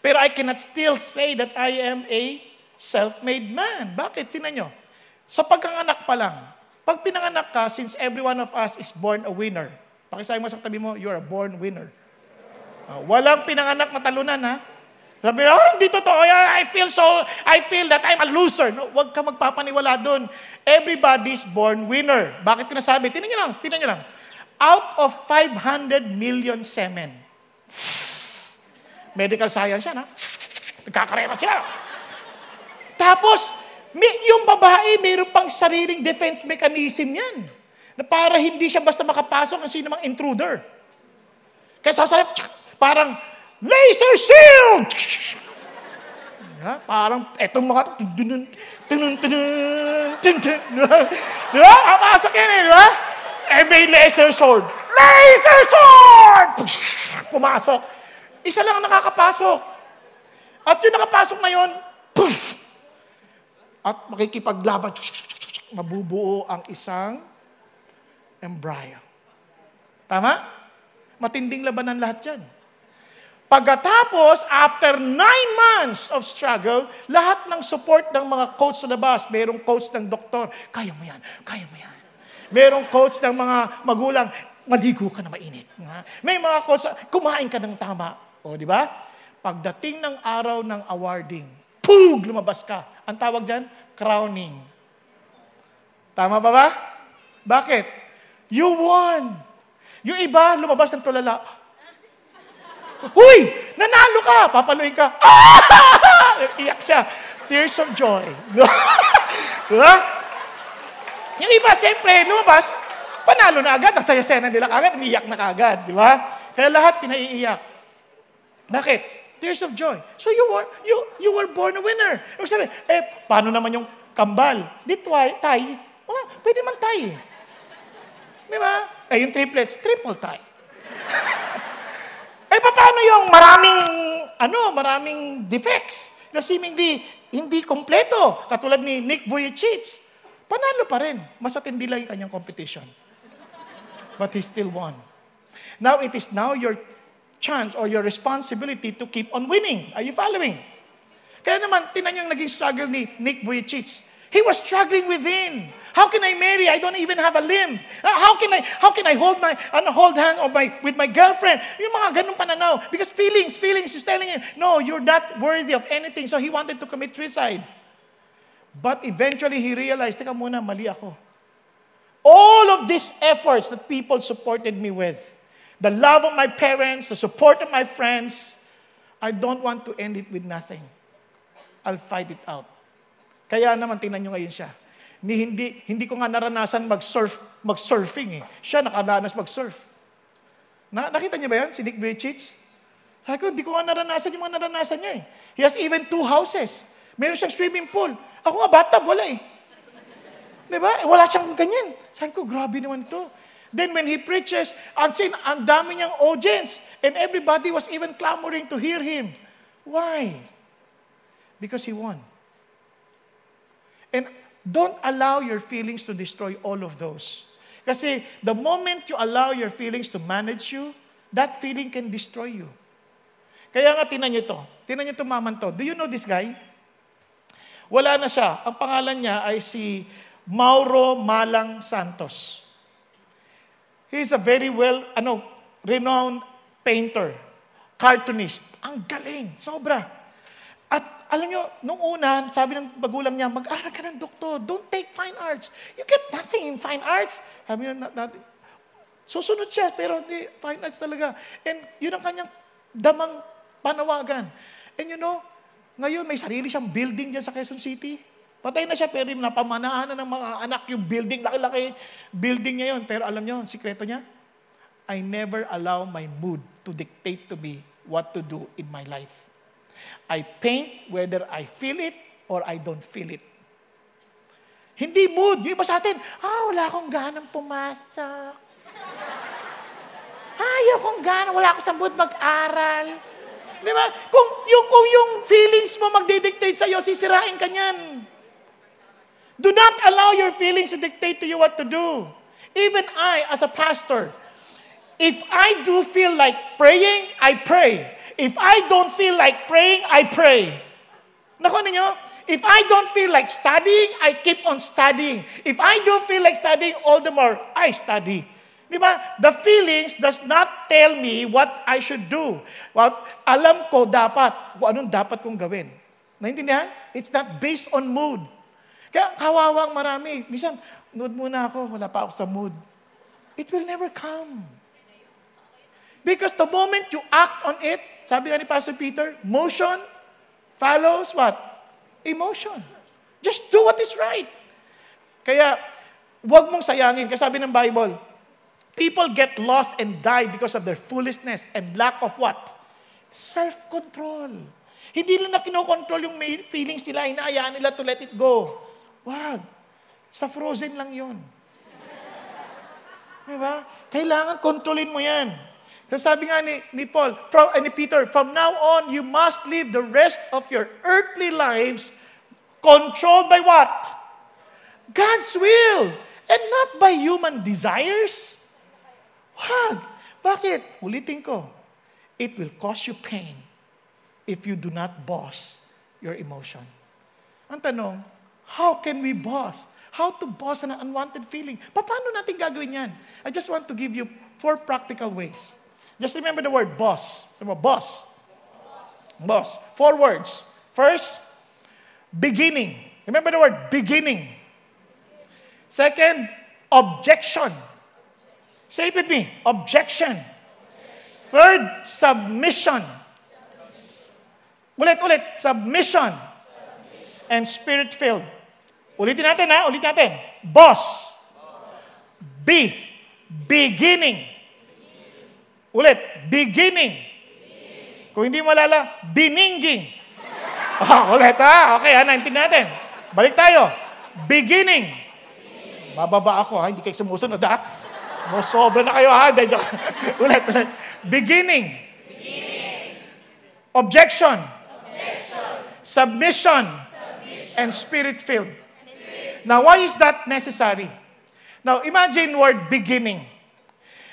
Pero I cannot still say that I am a self-made man. Bakit? Tinan nyo. Sa pagkanganak pa lang, pag pinanganak ka, since every one of us is born a winner, pakisabi mo sa tabi mo, you're a born winner. Uh, walang pinanganak na talunan, ha? Sabi, oh, hindi totoo yan. I feel so, I feel that I'm a loser. No, huwag ka magpapaniwala doon. Everybody's born winner. Bakit ko nasabi? Tingnan nyo lang, tingnan nyo lang. Out of 500 million semen, medical science yan, ha? Nagkakarera sila. Tapos, yung babae, mayroon pang sariling defense mechanism yan. Na para hindi siya basta makapasok ng sino mang intruder. Kaya sasabi, parang, Laser shield! Ha? Parang etong mga tunun tunun tunun tunun Di ba? Kapasok yan eh, di ba? Eh may laser sword. Laser sword! Pumasok. Isa lang ang nakakapasok. At yung nakapasok na yun, at makikipaglaban, mabubuo ang isang embryo. Tama? Matinding labanan lahat yan. Pagkatapos, after nine months of struggle, lahat ng support ng mga coach sa labas, merong coach ng doktor, kaya mo yan, kaya mo yan. Merong coach ng mga magulang, maligo ka na mainit. May mga coach, kumain ka ng tama. O, di ba? Pagdating ng araw ng awarding, pug, lumabas ka. Ang tawag dyan, crowning. Tama ba ba? Bakit? You won. Yung iba, lumabas ng tulala, Huy! Nanalo ka! Papaluin ka. Ah! Iyak siya. Tears of joy. diba? Yung iba, siyempre, lumabas, panalo na agad. Ang saya-saya na nila kagad, umiyak na kagad. Di ba? Kaya lahat pinaiiyak. Bakit? Tears of joy. So you were, you, you were born a winner. Ibig sabi, eh, paano naman yung kambal? Di twi, tie. Wala, pwede man tie. Di ba? Eh, yung triplets, triple tie. Eh, paano yung maraming, ano, maraming defects na seemingly hindi kompleto, katulad ni Nick Vujicic. Panalo pa rin. Mas matindi lang yung kanyang competition. But he still won. Now, it is now your chance or your responsibility to keep on winning. Are you following? Kaya naman, tinan yung naging struggle ni Nick Vujicic. He was struggling within. How can I marry? I don't even have a limb. Uh, how can I how can I hold my ano, hold hand of my with my girlfriend? Yung mga ganung pananaw because feelings feelings is telling him, no, you're not worthy of anything. So he wanted to commit suicide. But eventually he realized, teka muna, mali ako. All of these efforts that people supported me with, the love of my parents, the support of my friends, I don't want to end it with nothing. I'll fight it out. Kaya naman, tingnan nyo ngayon siya. Ni, hindi, hindi ko nga naranasan mag-surf, mag-surfing eh. Siya nakadanas mag-surf. Na, nakita niyo ba yan? Si Nick Vujicic? Sabi ko, hindi ko nga naranasan yung mga naranasan niya eh. He has even two houses. Meron siyang swimming pool. Ako nga, bathtub, wala eh. Di ba? Wala siyang ganyan. Sabi ko, grabe naman to. Then when he preaches, ang sin, ang dami niyang audience. And everybody was even clamoring to hear him. Why? Because he won. And don't allow your feelings to destroy all of those. Kasi the moment you allow your feelings to manage you, that feeling can destroy you. Kaya nga, tinan nyo to. Tinan nyo to maman to. Do you know this guy? Wala na siya. Ang pangalan niya ay si Mauro Malang Santos. He is a very well, ano, renowned painter, cartoonist. Ang galing, sobra. At alam nyo, nung una, sabi ng magulang niya, mag-aral ka ng doktor, don't take fine arts. You get nothing in fine arts. Sabi niya, na, susunod siya, pero hindi, fine arts talaga. And yun ang kanyang damang panawagan. And you know, ngayon may sarili siyang building dyan sa Quezon City. Patay na siya, pero napamanahan na ng mga anak yung building, laki-laki building niya yun. Pero alam niyo, sikreto niya, I never allow my mood to dictate to me what to do in my life. I paint whether I feel it or I don't feel it. Hindi mood. Yung iba sa atin, ah, wala akong ganang pumasok. Ah, ayaw kong gana, wala akong sa mood mag-aral. Di ba? Kung yung, kung yung feelings mo magdidictate sa'yo, sisirain ka niyan. Do not allow your feelings to dictate to you what to do. Even I, as a pastor, if I do feel like praying, I pray. If I don't feel like praying, I pray. If I don't feel like studying, I keep on studying. If I don't feel like studying, all the more, I study. Di? The feelings does not tell me what I should do. What alam ko dapat, kung anong dapat kong gawin. Naintindihan? It's not based on mood. Kaya kawawang marami. Minsan, mood muna ako, wala pa ako sa mood. It will never come. Because the moment you act on it, sabi ni Pastor Peter, motion follows what? Emotion. Just do what is right. Kaya, huwag mong sayangin. Kasi sabi ng Bible, people get lost and die because of their foolishness and lack of what? Self-control. Hindi nila na kinokontrol yung feelings nila, inaayaan nila to let it go. Wag. Sa frozen lang yun. Diba? Kailangan kontrolin mo yan. So sabi nga ni, ni Paul, from, uh, ni Peter, from now on, you must live the rest of your earthly lives controlled by what? God's will and not by human desires. Wag. Bakit? Ulitin ko. It will cause you pain if you do not boss your emotion. Ang tanong, how can we boss? How to boss an unwanted feeling? Paano natin gagawin yan? I just want to give you four practical ways. Just remember the word boss. Sabi mo, boss. Boss. Four words. First, beginning. Remember the word beginning. Second, objection. Say it with me. Objection. Third, submission. Ulit, ulit. Submission. And spirit-filled. Ulitin natin ha. Ulitin natin. Boss. B. Beginning. Ulit, beginning. Kung hindi malala, bininging. Oh, ulit ha. Okay, ha, naintindihan natin. Balik tayo. Beginning. Bababa ako ha, hindi kayo sumusunod ha. Sobra na kayo ha. ulit, ulit. Beginning. Objection. Submission. And spirit-filled. Now, why is that necessary? Now, imagine word beginning.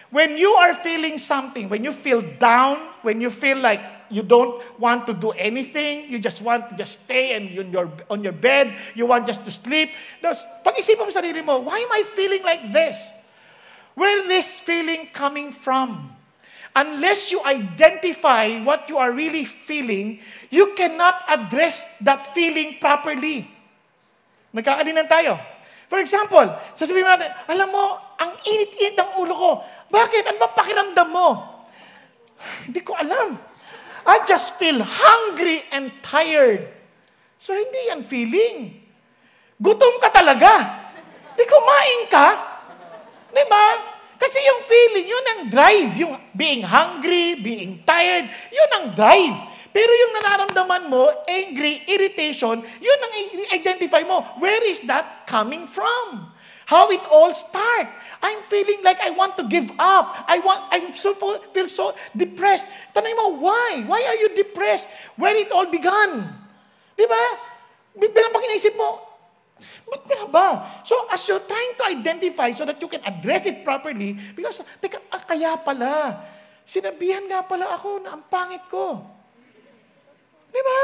When you are feeling something, when you feel down, when you feel like you don't want to do anything, you just want to just stay and on your, on your bed, you want just to sleep. Pag-isipan mo sarili mo, why am I feeling like this? Where is this feeling coming from? Unless you identify what you are really feeling, you cannot address that feeling properly. Nagkakadinan tayo. For example, sasabihin natin, alam mo, ang init-init ng ulo ko. Bakit? Ano ba pakiramdam mo? Hindi ko alam. I just feel hungry and tired. So, hindi yan feeling. Gutom ka talaga. Di kumain ka. Di ba? Kasi yung feeling, yun ang drive. Yung being hungry, being tired, yun ang drive. Pero yung nararamdaman mo, angry, irritation, yun ang i-identify mo. Where is that coming from? How it all start. I'm feeling like I want to give up. I want, I so, feel so depressed. Tanay mo, why? Why are you depressed? Where it all began? Di ba? Bilang pag inaisip mo, ba't nga ba? So as you're trying to identify so that you can address it properly, because, teka, ah, kaya pala, sinabihan nga pala ako na ang pangit ko. Di ba?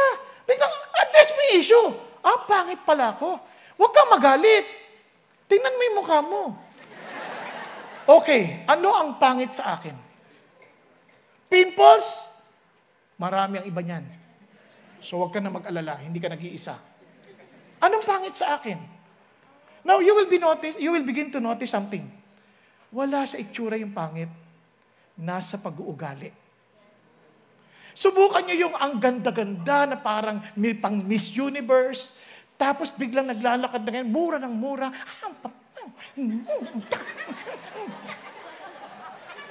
Biglang address mo yung issue. Ah, pangit pala ako. Huwag kang magalit. Tingnan mo yung mukha mo. Okay, ano ang pangit sa akin? Pimples? Marami ang iba niyan. So huwag ka na mag-alala, hindi ka nag-iisa. Anong pangit sa akin? Now, you will, be notice, you will begin to notice something. Wala sa itsura yung pangit, nasa pag-uugali. Subukan nyo yung ang ganda-ganda na parang may pang Miss Universe, tapos biglang naglalakad na ngayon, mura ng mura.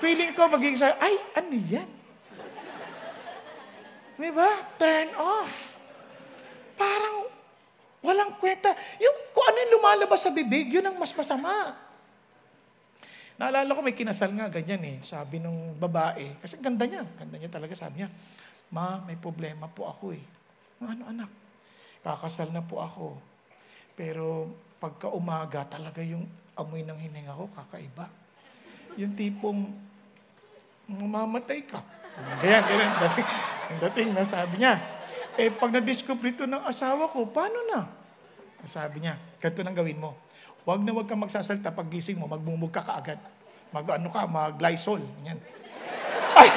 Feeling ko magiging sa, ay, ano yan? Di ba? Turn off. Parang walang kwenta. Yung kung ano yung lumalabas sa bibig, yun ang mas masama. Naalala ko may kinasal nga, ganyan eh. Sabi nung babae, kasi ganda niya, ganda niya talaga, sabi niya, Ma, may problema po ako eh. Ano anak? kakasal na po ako. Pero pagka umaga, talaga yung amoy ng hininga ko, kakaiba. Yung tipong, mamamatay ka. Ganyan, ganyan. Dating, dating na sabi niya, eh pag na-discover ito ng asawa ko, paano na? Sabi niya, ganito nang gawin mo. Huwag na huwag kang magsasalta pag gising mo, magmumug ka kaagad. Mag ano ka, mag Lysol. Ganyan. Ay,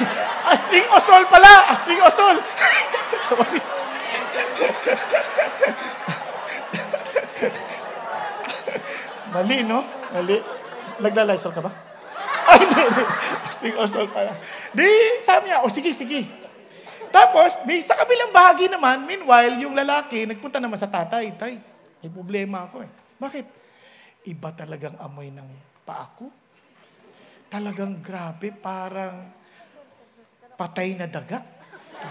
asting osol pala! Asting osol! Sorry. Mali, no? Mali. Nagla-lysol ka ba? Ay, hindi, hindi. Astig osol pala. Di, sabi niya, o oh, sige, sige. Tapos, di, sa kabilang bahagi naman, meanwhile, yung lalaki, nagpunta naman sa tatay. Tay, may problema ako eh. Bakit? Iba talagang amoy ng paa ko. Talagang grabe, parang patay na daga.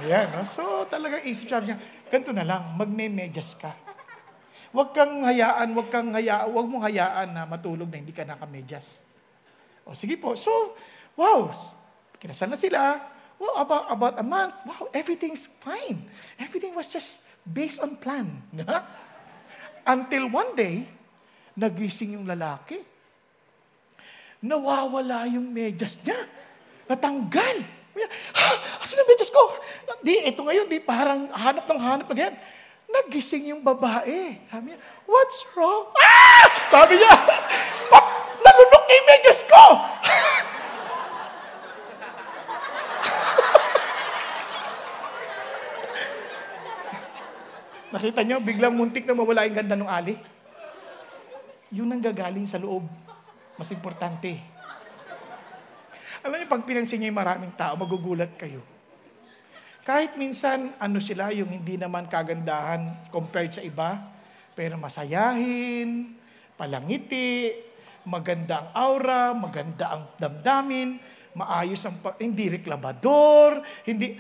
Ayan, no? So, talagang isip siya niya, ganito na lang, magme-medyas ka. Huwag kang hayaan, huwag kang hayaan, huwag mong hayaan na matulog na hindi ka nakamedyas. O sige po. So, wow, kinasal na sila. Well, about, about a month, wow, everything's fine. Everything was just based on plan. Until one day, nagising yung lalaki. Nawawala yung medyas niya. Natanggal. Ha? Asan ang medyas ko? Di, ito ngayon, di parang hanap ng hanap again. Nagising yung babae. Sabi niya, what's wrong? Ah! Sabi niya, nalunok yung medyas ko! Nakita niyo, biglang muntik na mawala yung ganda ng ali. Yun ang gagaling sa loob. Mas importante. Alam niyo, pag pinansin niyo yung maraming tao, magugulat kayo. Kahit minsan, ano sila, yung hindi naman kagandahan compared sa iba, pero masayahin, palangiti, maganda ang aura, maganda ang damdamin, maayos ang, hindi reklamador, hindi,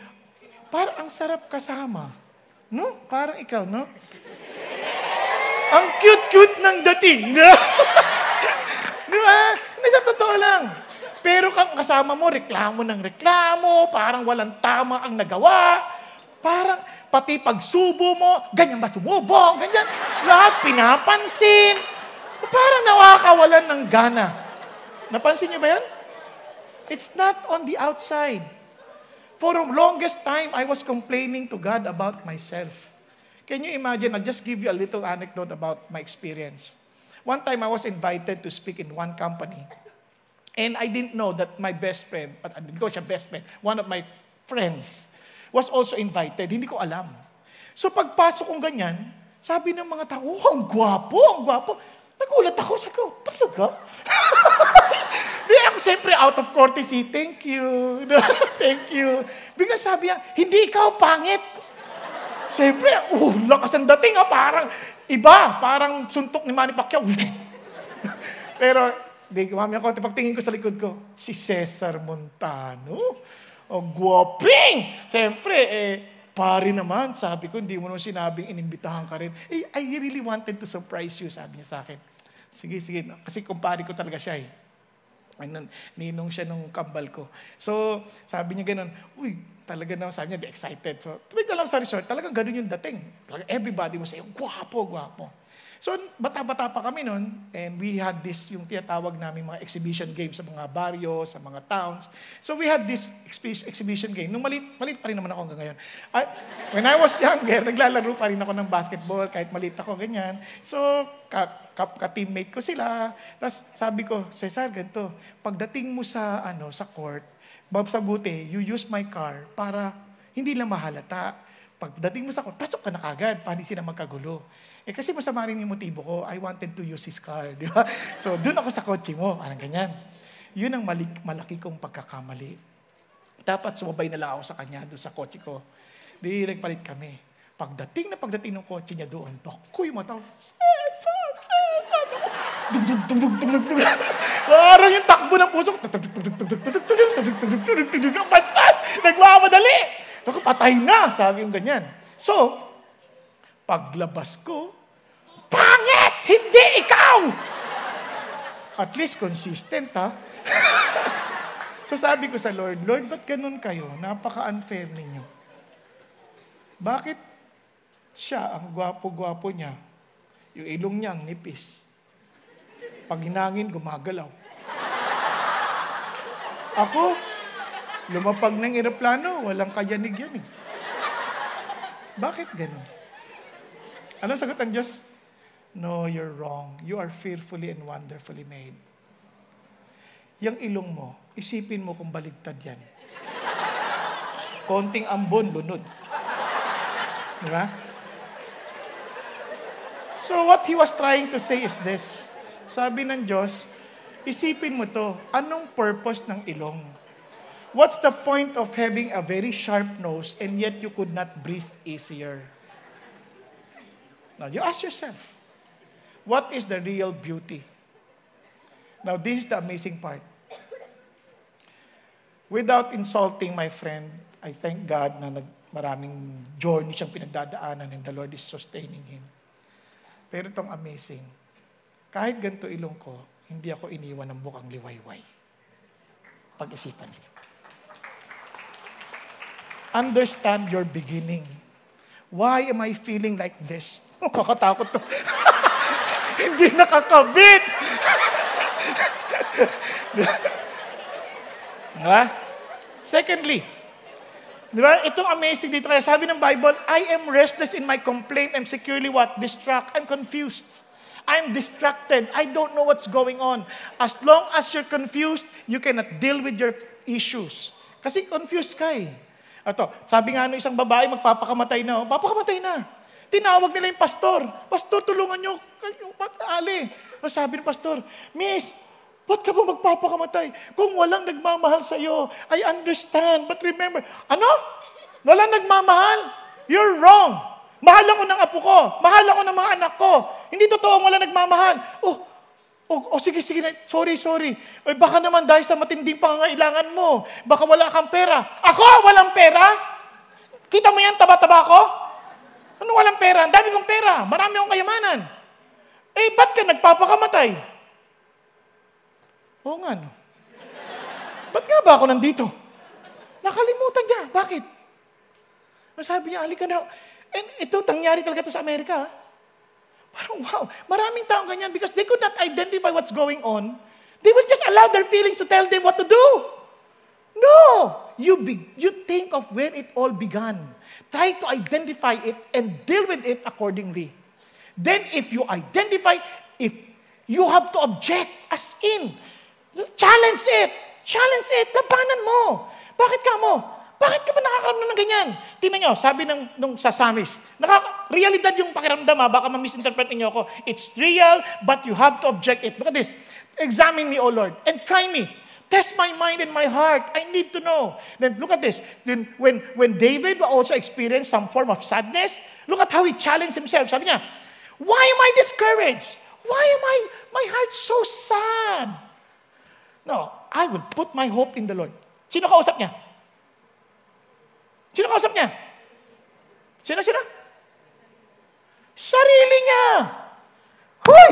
parang ang sarap kasama. No? Parang ikaw, no? Ang cute-cute ng dating. Di ba? Hindi sa totoo lang. Pero kang kasama mo, reklamo ng reklamo, parang walang tama ang nagawa. Parang pati pagsubo mo, ganyan ba sumubo, ganyan. Lahat pinapansin. Parang nawakawalan ng gana. Napansin niyo ba yan? It's not on the outside. For the longest time, I was complaining to God about myself. Can you imagine? I'll just give you a little anecdote about my experience. One time, I was invited to speak in one company. And I didn't know that my best friend, at hindi ko siya best friend, one of my friends, was also invited. Hindi ko alam. So pagpasok kong ganyan, sabi ng mga tao, oh, ang gwapo, ang gwapo. Nagulat ako, sabi ko, talaga? Di ako siyempre out of courtesy, thank you, thank you. Bigla sabi niya, hindi ikaw pangit. Siyempre, uh, lakas ang dating, ah, parang iba, parang suntok ni Manny Pacquiao. Pero Di, mami ako, pagtingin ko sa likod ko, si Cesar Montano. O, oh, guwaping! Siyempre, eh, Pare naman, sabi ko, hindi mo naman sinabing inimbitahan ka rin. Eh, I really wanted to surprise you, sabi niya sa akin. Sige, sige. Kasi kumpare ko talaga siya eh. Ano, ninong siya nung kambal ko. So, sabi niya ganun, uy, talaga naman sabi niya, excited. So, tuwing na lang sa resort, talagang ganun yung dating. Talaga, everybody was saying, gwapo, gwapo. So, bata-bata pa kami noon, and we had this, yung tinatawag namin mga exhibition games sa mga baryo, sa mga towns. So, we had this exhibition game. Nung malit, malit pa rin naman ako hanggang ngayon. I, when I was younger, naglalaro pa rin ako ng basketball, kahit malit ako, ganyan. So, ka, ka, ka-teammate ko sila. Tapos sabi ko, Cesar, ganito, pagdating mo sa, ano, sa court, Bob, sa buti, you use my car para hindi lang mahalata. Pagdating mo sa court, pasok ka na kagad, hindi sila magkagulo. Eh kasi masama rin yung motibo ko. I wanted to use his car, di ba? So, doon ako sa kotse mo. Parang ganyan. Yun ang malik, malaki kong pagkakamali. Dapat sumabay na lang ako sa kanya doon sa kotse ko. Di nagpalit kami. Pagdating na pagdating ng kotse niya doon, naku, yung mata ko, Parang yung takbo ng puso ko. Bastas! Nagmamadali! Naku, patay na! Sabi yung ganyan. So, paglabas ko, Pangit! Hindi ikaw! At least consistent, ha? so sabi ko sa Lord, Lord, ba't ganun kayo? Napaka-unfair ninyo. Bakit siya, ang gwapo-gwapo niya, yung ilong niya ang nipis. Pag hinangin, gumagalaw. Ako, lumapag ng eroplano, walang kayanig yan eh. Bakit ganun? Anong sagot ng Diyos? No, you're wrong. You are fearfully and wonderfully made. Yang ilong mo, isipin mo kung baligtad yan. Konting ambon, lunod. Di ba? So what he was trying to say is this. Sabi ng Diyos, isipin mo to, anong purpose ng ilong? What's the point of having a very sharp nose and yet you could not breathe easier? Now, you ask yourself, what is the real beauty? Now, this is the amazing part. Without insulting my friend, I thank God na nag, maraming journey siyang pinagdadaanan and the Lord is sustaining him. Pero itong amazing, kahit ganito ilong ko, hindi ako iniwan ng bukang liwayway. Pag-isipan niyo. Understand your beginning. Why am I feeling like this? Oh, kakatakot to. Hindi nakakabit. diba? Secondly, di ba? Itong amazing dito. Kaya sabi ng Bible, I am restless in my complaint. I'm securely what? Distract. I'm confused. I'm distracted. I don't know what's going on. As long as you're confused, you cannot deal with your issues. Kasi confused ka eh. Ito, sabi nga ng isang babae, magpapakamatay na. Oh, papakamatay na. Tinawag nila yung pastor. Pastor, tulungan nyo kayong pag-ali. Sabi ng pastor, Miss, ba't ka ba magpapakamatay? Kung walang nagmamahal sa iyo, I understand. But remember, ano? Walang nagmamahal? You're wrong. Mahal ako ng apo ko. Mahal ako ng mga anak ko. Hindi totoo walang nagmamahal. Oh, oh, oh sige, sige. Sorry, sorry. Eh, baka naman dahil sa matinding pangangailangan mo, baka wala kang pera. Ako, walang pera? Kita mo yan, taba-taba ko? Ano walang pera? Ang dami kong pera. Marami akong kayamanan. Eh, ba't ka nagpapakamatay? Oo nga, no. Ba't nga ba ako nandito? Nakalimutan niya. Bakit? Sabi niya, alika na. And ito, tangyari talaga ito sa Amerika. Parang wow, maraming taong ganyan because they could not identify what's going on. They will just allow their feelings to tell them what to do. No! You, be, you think of where it all began. Try to identify it and deal with it accordingly. Then if you identify, if you have to object as in, challenge it. Challenge it. Labanan mo. Bakit ka mo? Bakit ka ba nakakaramdam ng ganyan? Tingnan nyo, sabi ng, nung sa Samis, nakaka- realidad yung pakiramdam ha, baka ma-misinterpret niyo ako. It's real, but you have to object it. Look at this. Examine me, O Lord, and try me. Test my mind and my heart. I need to know. Then look at this. Then when, when David also experienced some form of sadness, look at how he challenged himself. Sabi niya, why am I discouraged? Why am I, my heart so sad? No, I will put my hope in the Lord. Sino kausap niya? Sino kausap niya? Sino, sino? Sarili niya. Hoy!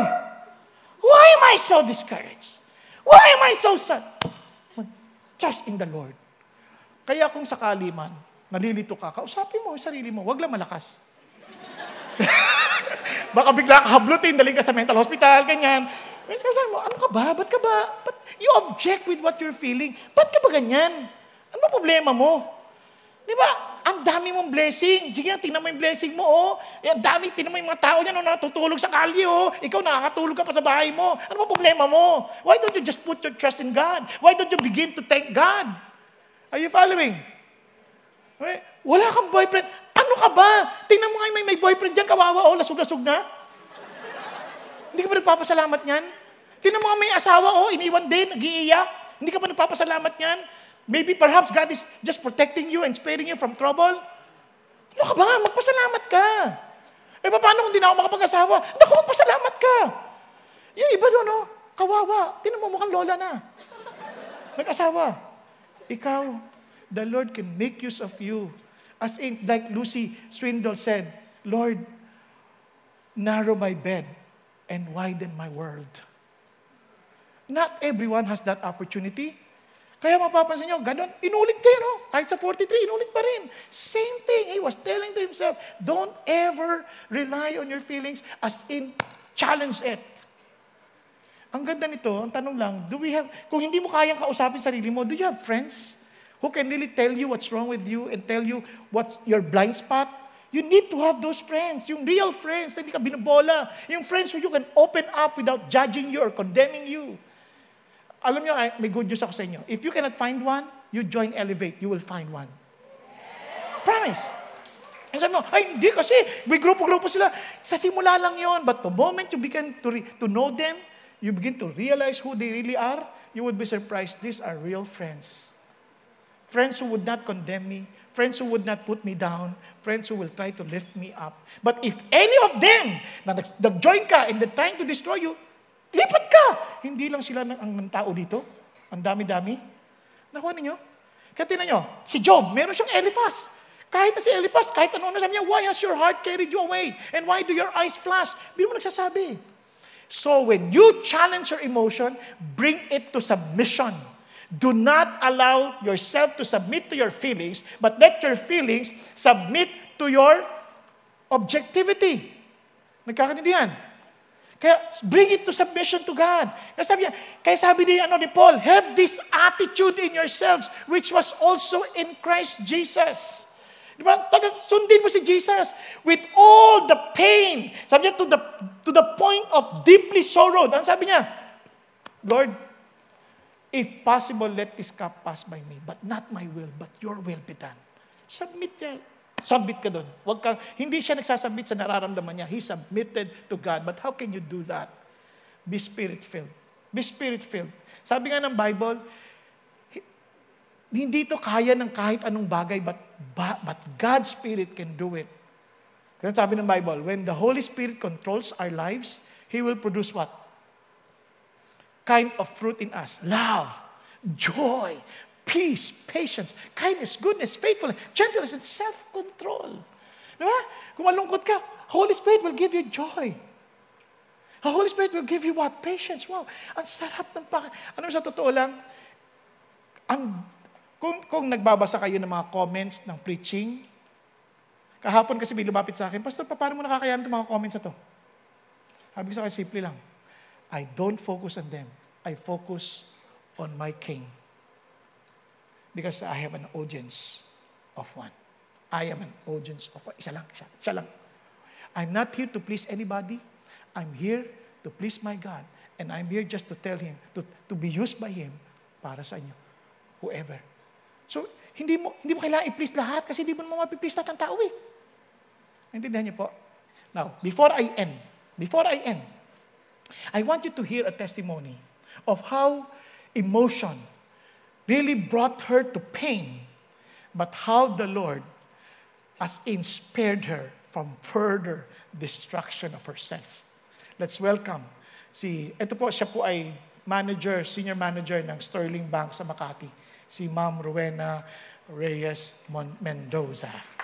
Why am I so discouraged? Why am I so sad? Trust in the Lord. Kaya kung sakali man, nalilito ka, kausapin mo yung sarili mo. Huwag lang malakas. Baka bigla ka hablutin, daling ka sa mental hospital, ganyan. Sabi mo, ano ka ba? Ba't ka ba? Ba't you object with what you're feeling? Ba't ka ba ganyan? Ano problema mo? Di ba? Ang dami mong blessing. Sige, tingnan mo yung blessing mo, oh. Eh, ang dami, tingnan mo yung mga tao niyan, oh, natutulog sa kalye, oh. Ikaw, nakakatulog ka pa sa bahay mo. Ano ba problema mo? Why don't you just put your trust in God? Why don't you begin to thank God? Are you following? Okay? Wala kang boyfriend. Ano ka ba? Tingnan mo nga may, may boyfriend dyan, kawawa, oh, lasug-lasug na. Hindi ka ba nagpapasalamat niyan? Tingnan mo nga may asawa, oh, iniwan din, nag-iiyak. Hindi ka ba nagpapasalamat niyan? Maybe perhaps God is just protecting you and sparing you from trouble. Ano ka ba? Magpasalamat ka. Eh, paano kung di na ako makapag-asawa? Naku, magpasalamat ka. Yung iba doon, no? Kawawa. Tinan mo, mukhang lola na. Nag-asawa. Ikaw, the Lord can make use of you. As in, like Lucy Swindle said, Lord, narrow my bed and widen my world. Not everyone has that opportunity. Kaya mapapansin nyo, ganun, inulit kayo, no? Kahit sa 43, inulit pa rin. Same thing. He was telling to himself, don't ever rely on your feelings as in challenge it. Ang ganda nito, ang tanong lang, do we have, kung hindi mo kayang kausapin sarili mo, do you have friends who can really tell you what's wrong with you and tell you what's your blind spot? You need to have those friends, yung real friends na hindi ka binabola, yung friends who you can open up without judging you or condemning you. Alam niyo, may good news ako sa inyo. If you cannot find one, you join Elevate, you will find one. Promise. And sabi mo, ay, hindi kasi, may grupo-grupo sila. Sa simula lang yon But the moment you begin to, re- to know them, you begin to realize who they really are, you would be surprised. These are real friends. Friends who would not condemn me, friends who would not put me down, friends who will try to lift me up. But if any of them na nag-join ka and they're trying to destroy you, Lipat ka! Hindi lang sila ng, ang, ng tao dito. Ang dami-dami. Nakuha ninyo? Kaya tinan nyo, si Job, meron siyang Eliphaz. Kahit na si Eliphaz, kahit ano na sabi niya, why has your heart carried you away? And why do your eyes flash? Hindi mo nagsasabi. So when you challenge your emotion, bring it to submission. Do not allow yourself to submit to your feelings, but let your feelings submit to your objectivity. Nagkakaintindihan? Kaya bring it to submission to God. Kaya sabi niya, kaya sabi ni, ano, ni Paul, have this attitude in yourselves which was also in Christ Jesus. Di ba? Sundin mo si Jesus with all the pain. Sabi niya, to the, to the point of deeply sorrow. Ano sabi niya? Lord, if possible, let this cup pass by me. But not my will, but your will be done. Submit niya Submit ka doon. Wag ka, hindi siya nagsasubmit sa nararamdaman niya. He submitted to God. But how can you do that? Be spirit-filled. Be spirit-filled. Sabi nga ng Bible, hindi to kaya ng kahit anong bagay, but, but God's Spirit can do it. Kaya sabi ng Bible, when the Holy Spirit controls our lives, He will produce what? Kind of fruit in us. Love, joy, peace, patience, kindness, goodness, faithfulness, gentleness, and self-control. Di ba? Kung malungkot ka, Holy Spirit will give you joy. The Holy Spirit will give you what? Patience. Wow. Ang sarap ng pak... Ano sa totoo lang, ang, kung, kung nagbabasa kayo ng mga comments ng preaching, kahapon kasi may lumapit sa akin, Pastor, paano mo nakakayanan itong mga comments na to? Sabi ko sa akin, simple lang. I don't focus on them. I focus on my King because I have an audience of one. I am an audience of one. Isa lang, isa, isa lang. I'm not here to please anybody. I'm here to please my God. And I'm here just to tell Him, to, to be used by Him para sa inyo. Whoever. So, hindi mo, hindi mo kailangan i-please lahat kasi hindi mo naman mapiplease lahat ng tao eh. Intindihan niyo po? Now, before I end, before I end, I want you to hear a testimony of how emotion really brought her to pain, but how the Lord has inspired her from further destruction of herself. Let's welcome si, ito po, siya po ay manager, senior manager ng Sterling Bank sa Makati, si Ma'am Rowena Reyes Mendoza.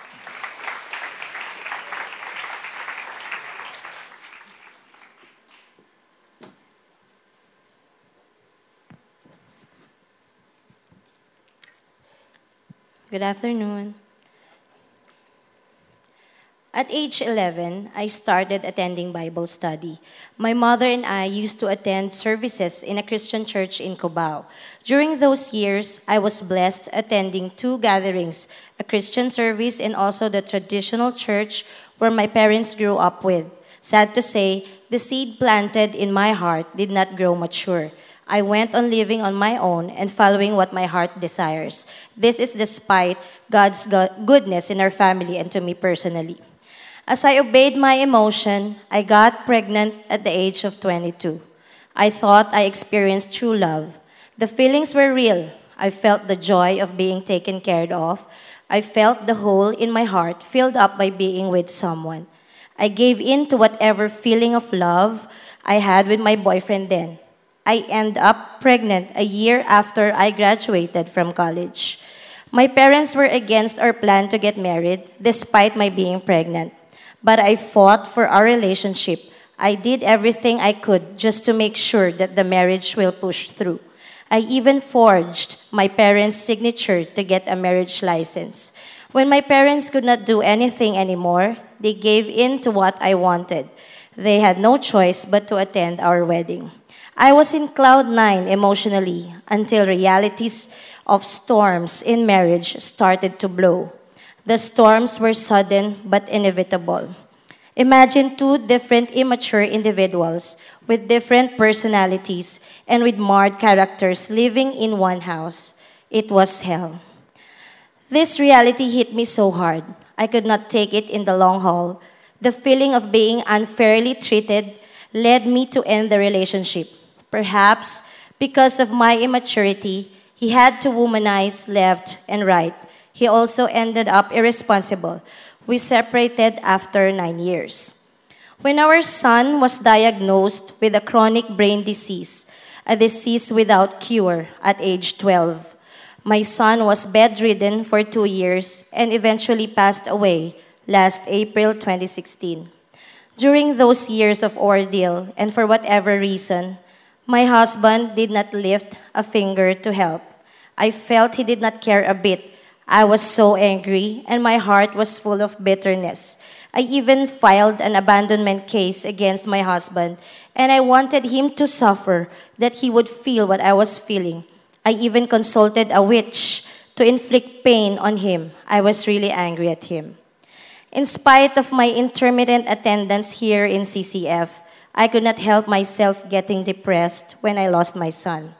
Good afternoon. At age 11, I started attending Bible study. My mother and I used to attend services in a Christian church in Cubao. During those years, I was blessed attending two gatherings a Christian service and also the traditional church where my parents grew up with. Sad to say, the seed planted in my heart did not grow mature. I went on living on my own and following what my heart desires. This is despite God's goodness in our family and to me personally. As I obeyed my emotion, I got pregnant at the age of 22. I thought I experienced true love. The feelings were real. I felt the joy of being taken care of. I felt the hole in my heart filled up by being with someone. I gave in to whatever feeling of love I had with my boyfriend then. I end up pregnant a year after I graduated from college. My parents were against our plan to get married despite my being pregnant but I fought for our relationship. I did everything I could just to make sure that the marriage will push through. I even forged my parents' signature to get a marriage license. When my parents could not do anything anymore, they gave in to what I wanted. They had no choice but to attend our wedding. I was in cloud nine emotionally until realities of storms in marriage started to blow. The storms were sudden but inevitable. Imagine two different immature individuals with different personalities and with marred characters living in one house. It was hell. This reality hit me so hard. I could not take it in the long haul. The feeling of being unfairly treated led me to end the relationship. Perhaps because of my immaturity, he had to womanize left and right he also ended up irresponsible. We separated after nine years. When our son was diagnosed with a chronic brain disease, a disease without cure at age 12, my son was bedridden for two years and eventually passed away last April 2016. During those years of ordeal, and for whatever reason, my husband did not lift a finger to help. I felt he did not care a bit I was so angry, and my heart was full of bitterness. I even filed an abandonment case against my husband, and I wanted him to suffer, that he would feel what I was feeling. I even consulted a witch to inflict pain on him. I was really angry at him. In spite of my intermittent attendance here in CCF, I could not help myself getting depressed when I lost my son.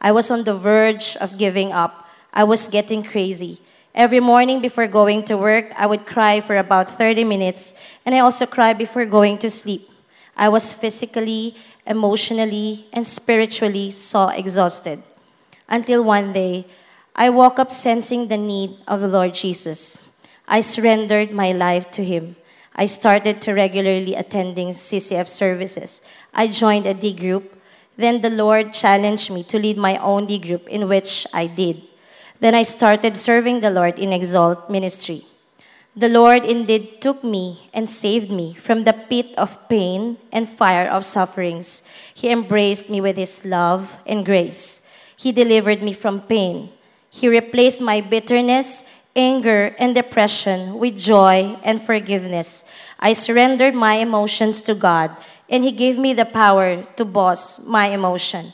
I was on the verge of giving up. I was getting crazy. Every morning before going to work, I would cry for about 30 minutes, and I also cry before going to sleep. I was physically, emotionally, and spiritually so exhausted. Until one day, I woke up sensing the need of the Lord Jesus. I surrendered my life to Him. I started to regularly attending CCF services. I joined a D group. Then the Lord challenged me to lead my own D group, in which I did. Then I started serving the Lord in Exalt ministry. The Lord indeed took me and saved me from the pit of pain and fire of sufferings. He embraced me with His love and grace. He delivered me from pain. He replaced my bitterness, anger, and depression with joy and forgiveness. I surrendered my emotions to God, and He gave me the power to boss my emotion.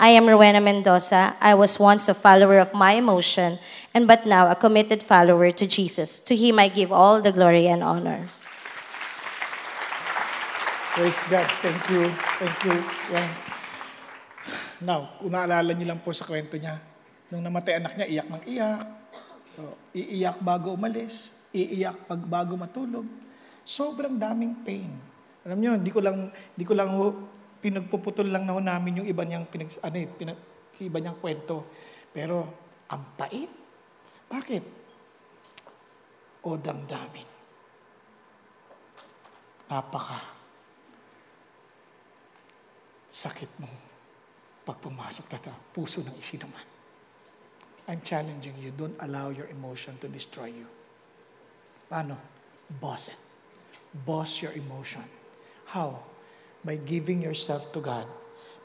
I am Rowena Mendoza. I was once a follower of my emotion, and but now a committed follower to Jesus. To him I give all the glory and honor. Praise God. Thank you. Thank you. Yan. Now, kung naalala niyo lang po sa kwento niya, nung namatay anak niya, iyak ng iyak. So, iiyak bago umalis. Iiyak pag bago matulog. Sobrang daming pain. Alam niyo, hindi ko lang, hindi ko lang pinagpuputol lang na namin yung iba niyang, pinag, ano, eh, pinag, iba niyang kwento. Pero, ang pait. Bakit? O damdamin. Napaka sakit mong pag pumasok sa puso ng isinuman. I'm challenging you, don't allow your emotion to destroy you. Paano? Boss it. Boss your emotion. How? by giving yourself to God.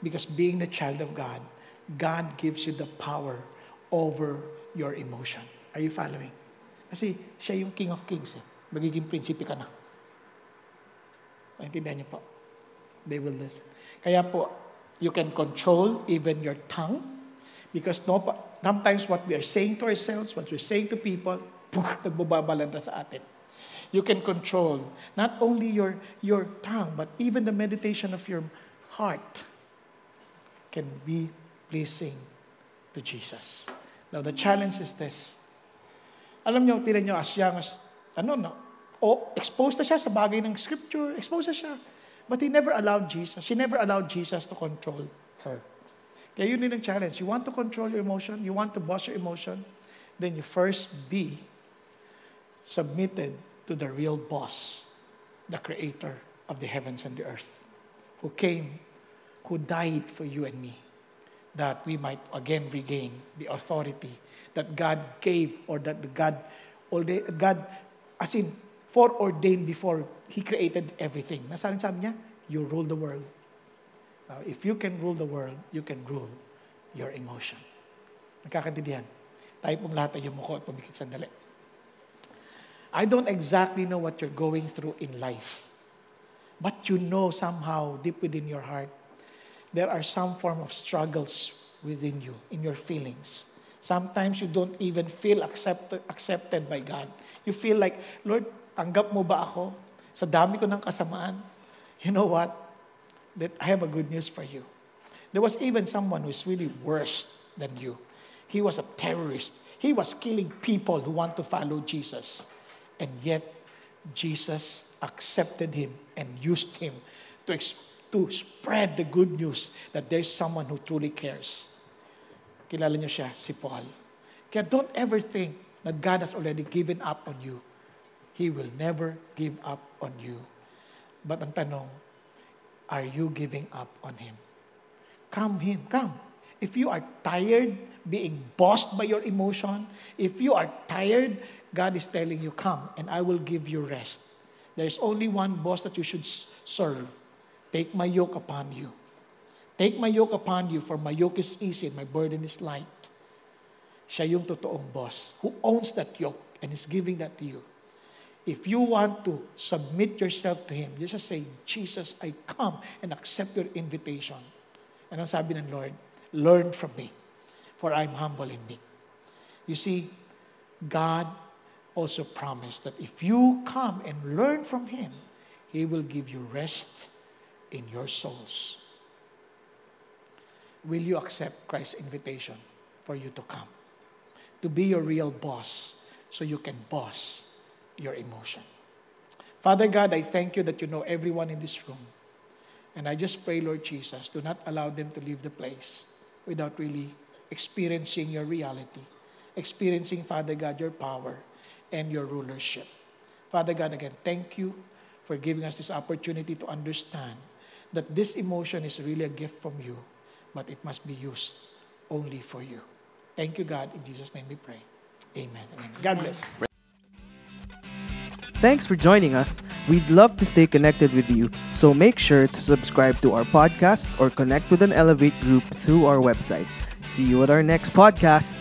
Because being the child of God, God gives you the power over your emotion. Are you following? Kasi siya yung King of Kings. Eh. Magiging prinsipe ka na. Naintindihan niyo po? They will listen. Kaya po, you can control even your tongue because no, sometimes what we are saying to ourselves, what we're saying to people, nagbababalanda sa atin. You can control not only your, your tongue, but even the meditation of your heart can be pleasing to Jesus. Now, the challenge is this. Alam niyo, tinan niyo, as young as, ano, no, o exposed na siya sa bagay ng scripture, exposed na siya. But he never allowed Jesus, she never allowed Jesus to control her. Kaya yun din ang challenge. You want to control your emotion, you want to boss your emotion, then you first be submitted to the real boss, the creator of the heavens and the earth, who came, who died for you and me, that we might again regain the authority that God gave or that God, God, as in, foreordained before He created everything. Nasaan sabi niya? You rule the world. Now, if you can rule the world, you can rule your emotion. Nagkakantidihan. Tayo pong lahat ay yumuko at pumikit sandali. I don't exactly know what you're going through in life. But you know somehow, deep within your heart, there are some form of struggles within you, in your feelings. Sometimes you don't even feel accepted, accepted by God. You feel like, Lord, tanggap mo ba ako? Sa dami ko ng kasamaan. You know what? That I have a good news for you. There was even someone who is really worse than you. He was a terrorist. He was killing people who want to follow Jesus. And yet, Jesus accepted him and used him to, to spread the good news that there's someone who truly cares. Kilala niyo siya, si Paul. Kaya don't ever think that God has already given up on you. He will never give up on you. But ang tanong, are you giving up on Him? Come Him, come. If you are tired being bossed by your emotion, if you are tired, God is telling you, come and I will give you rest. There's only one boss that you should serve. Take my yoke upon you. Take my yoke upon you, for my yoke is easy and my burden is light. Siya yung totoong boss who owns that yoke and is giving that to you. If you want to submit yourself to Him, just say, Jesus, I come and accept your invitation. And ang sabi ng Lord, learn from me, for I'm humble and meek. You see, God also promised that if you come and learn from Him, He will give you rest in your souls. Will you accept Christ's invitation for you to come? To be your real boss so you can boss your emotion. Father God, I thank you that you know everyone in this room. And I just pray, Lord Jesus, do not allow them to leave the place without really experiencing your reality, experiencing, Father God, your power and your rulership. Father God, again, thank you for giving us this opportunity to understand that this emotion is really a gift from you, but it must be used only for you. Thank you, God. In Jesus' name we pray. Amen. Amen. God bless. Thanks for joining us. We'd love to stay connected with you, so make sure to subscribe to our podcast or connect with an Elevate group through our website. See you at our next podcast.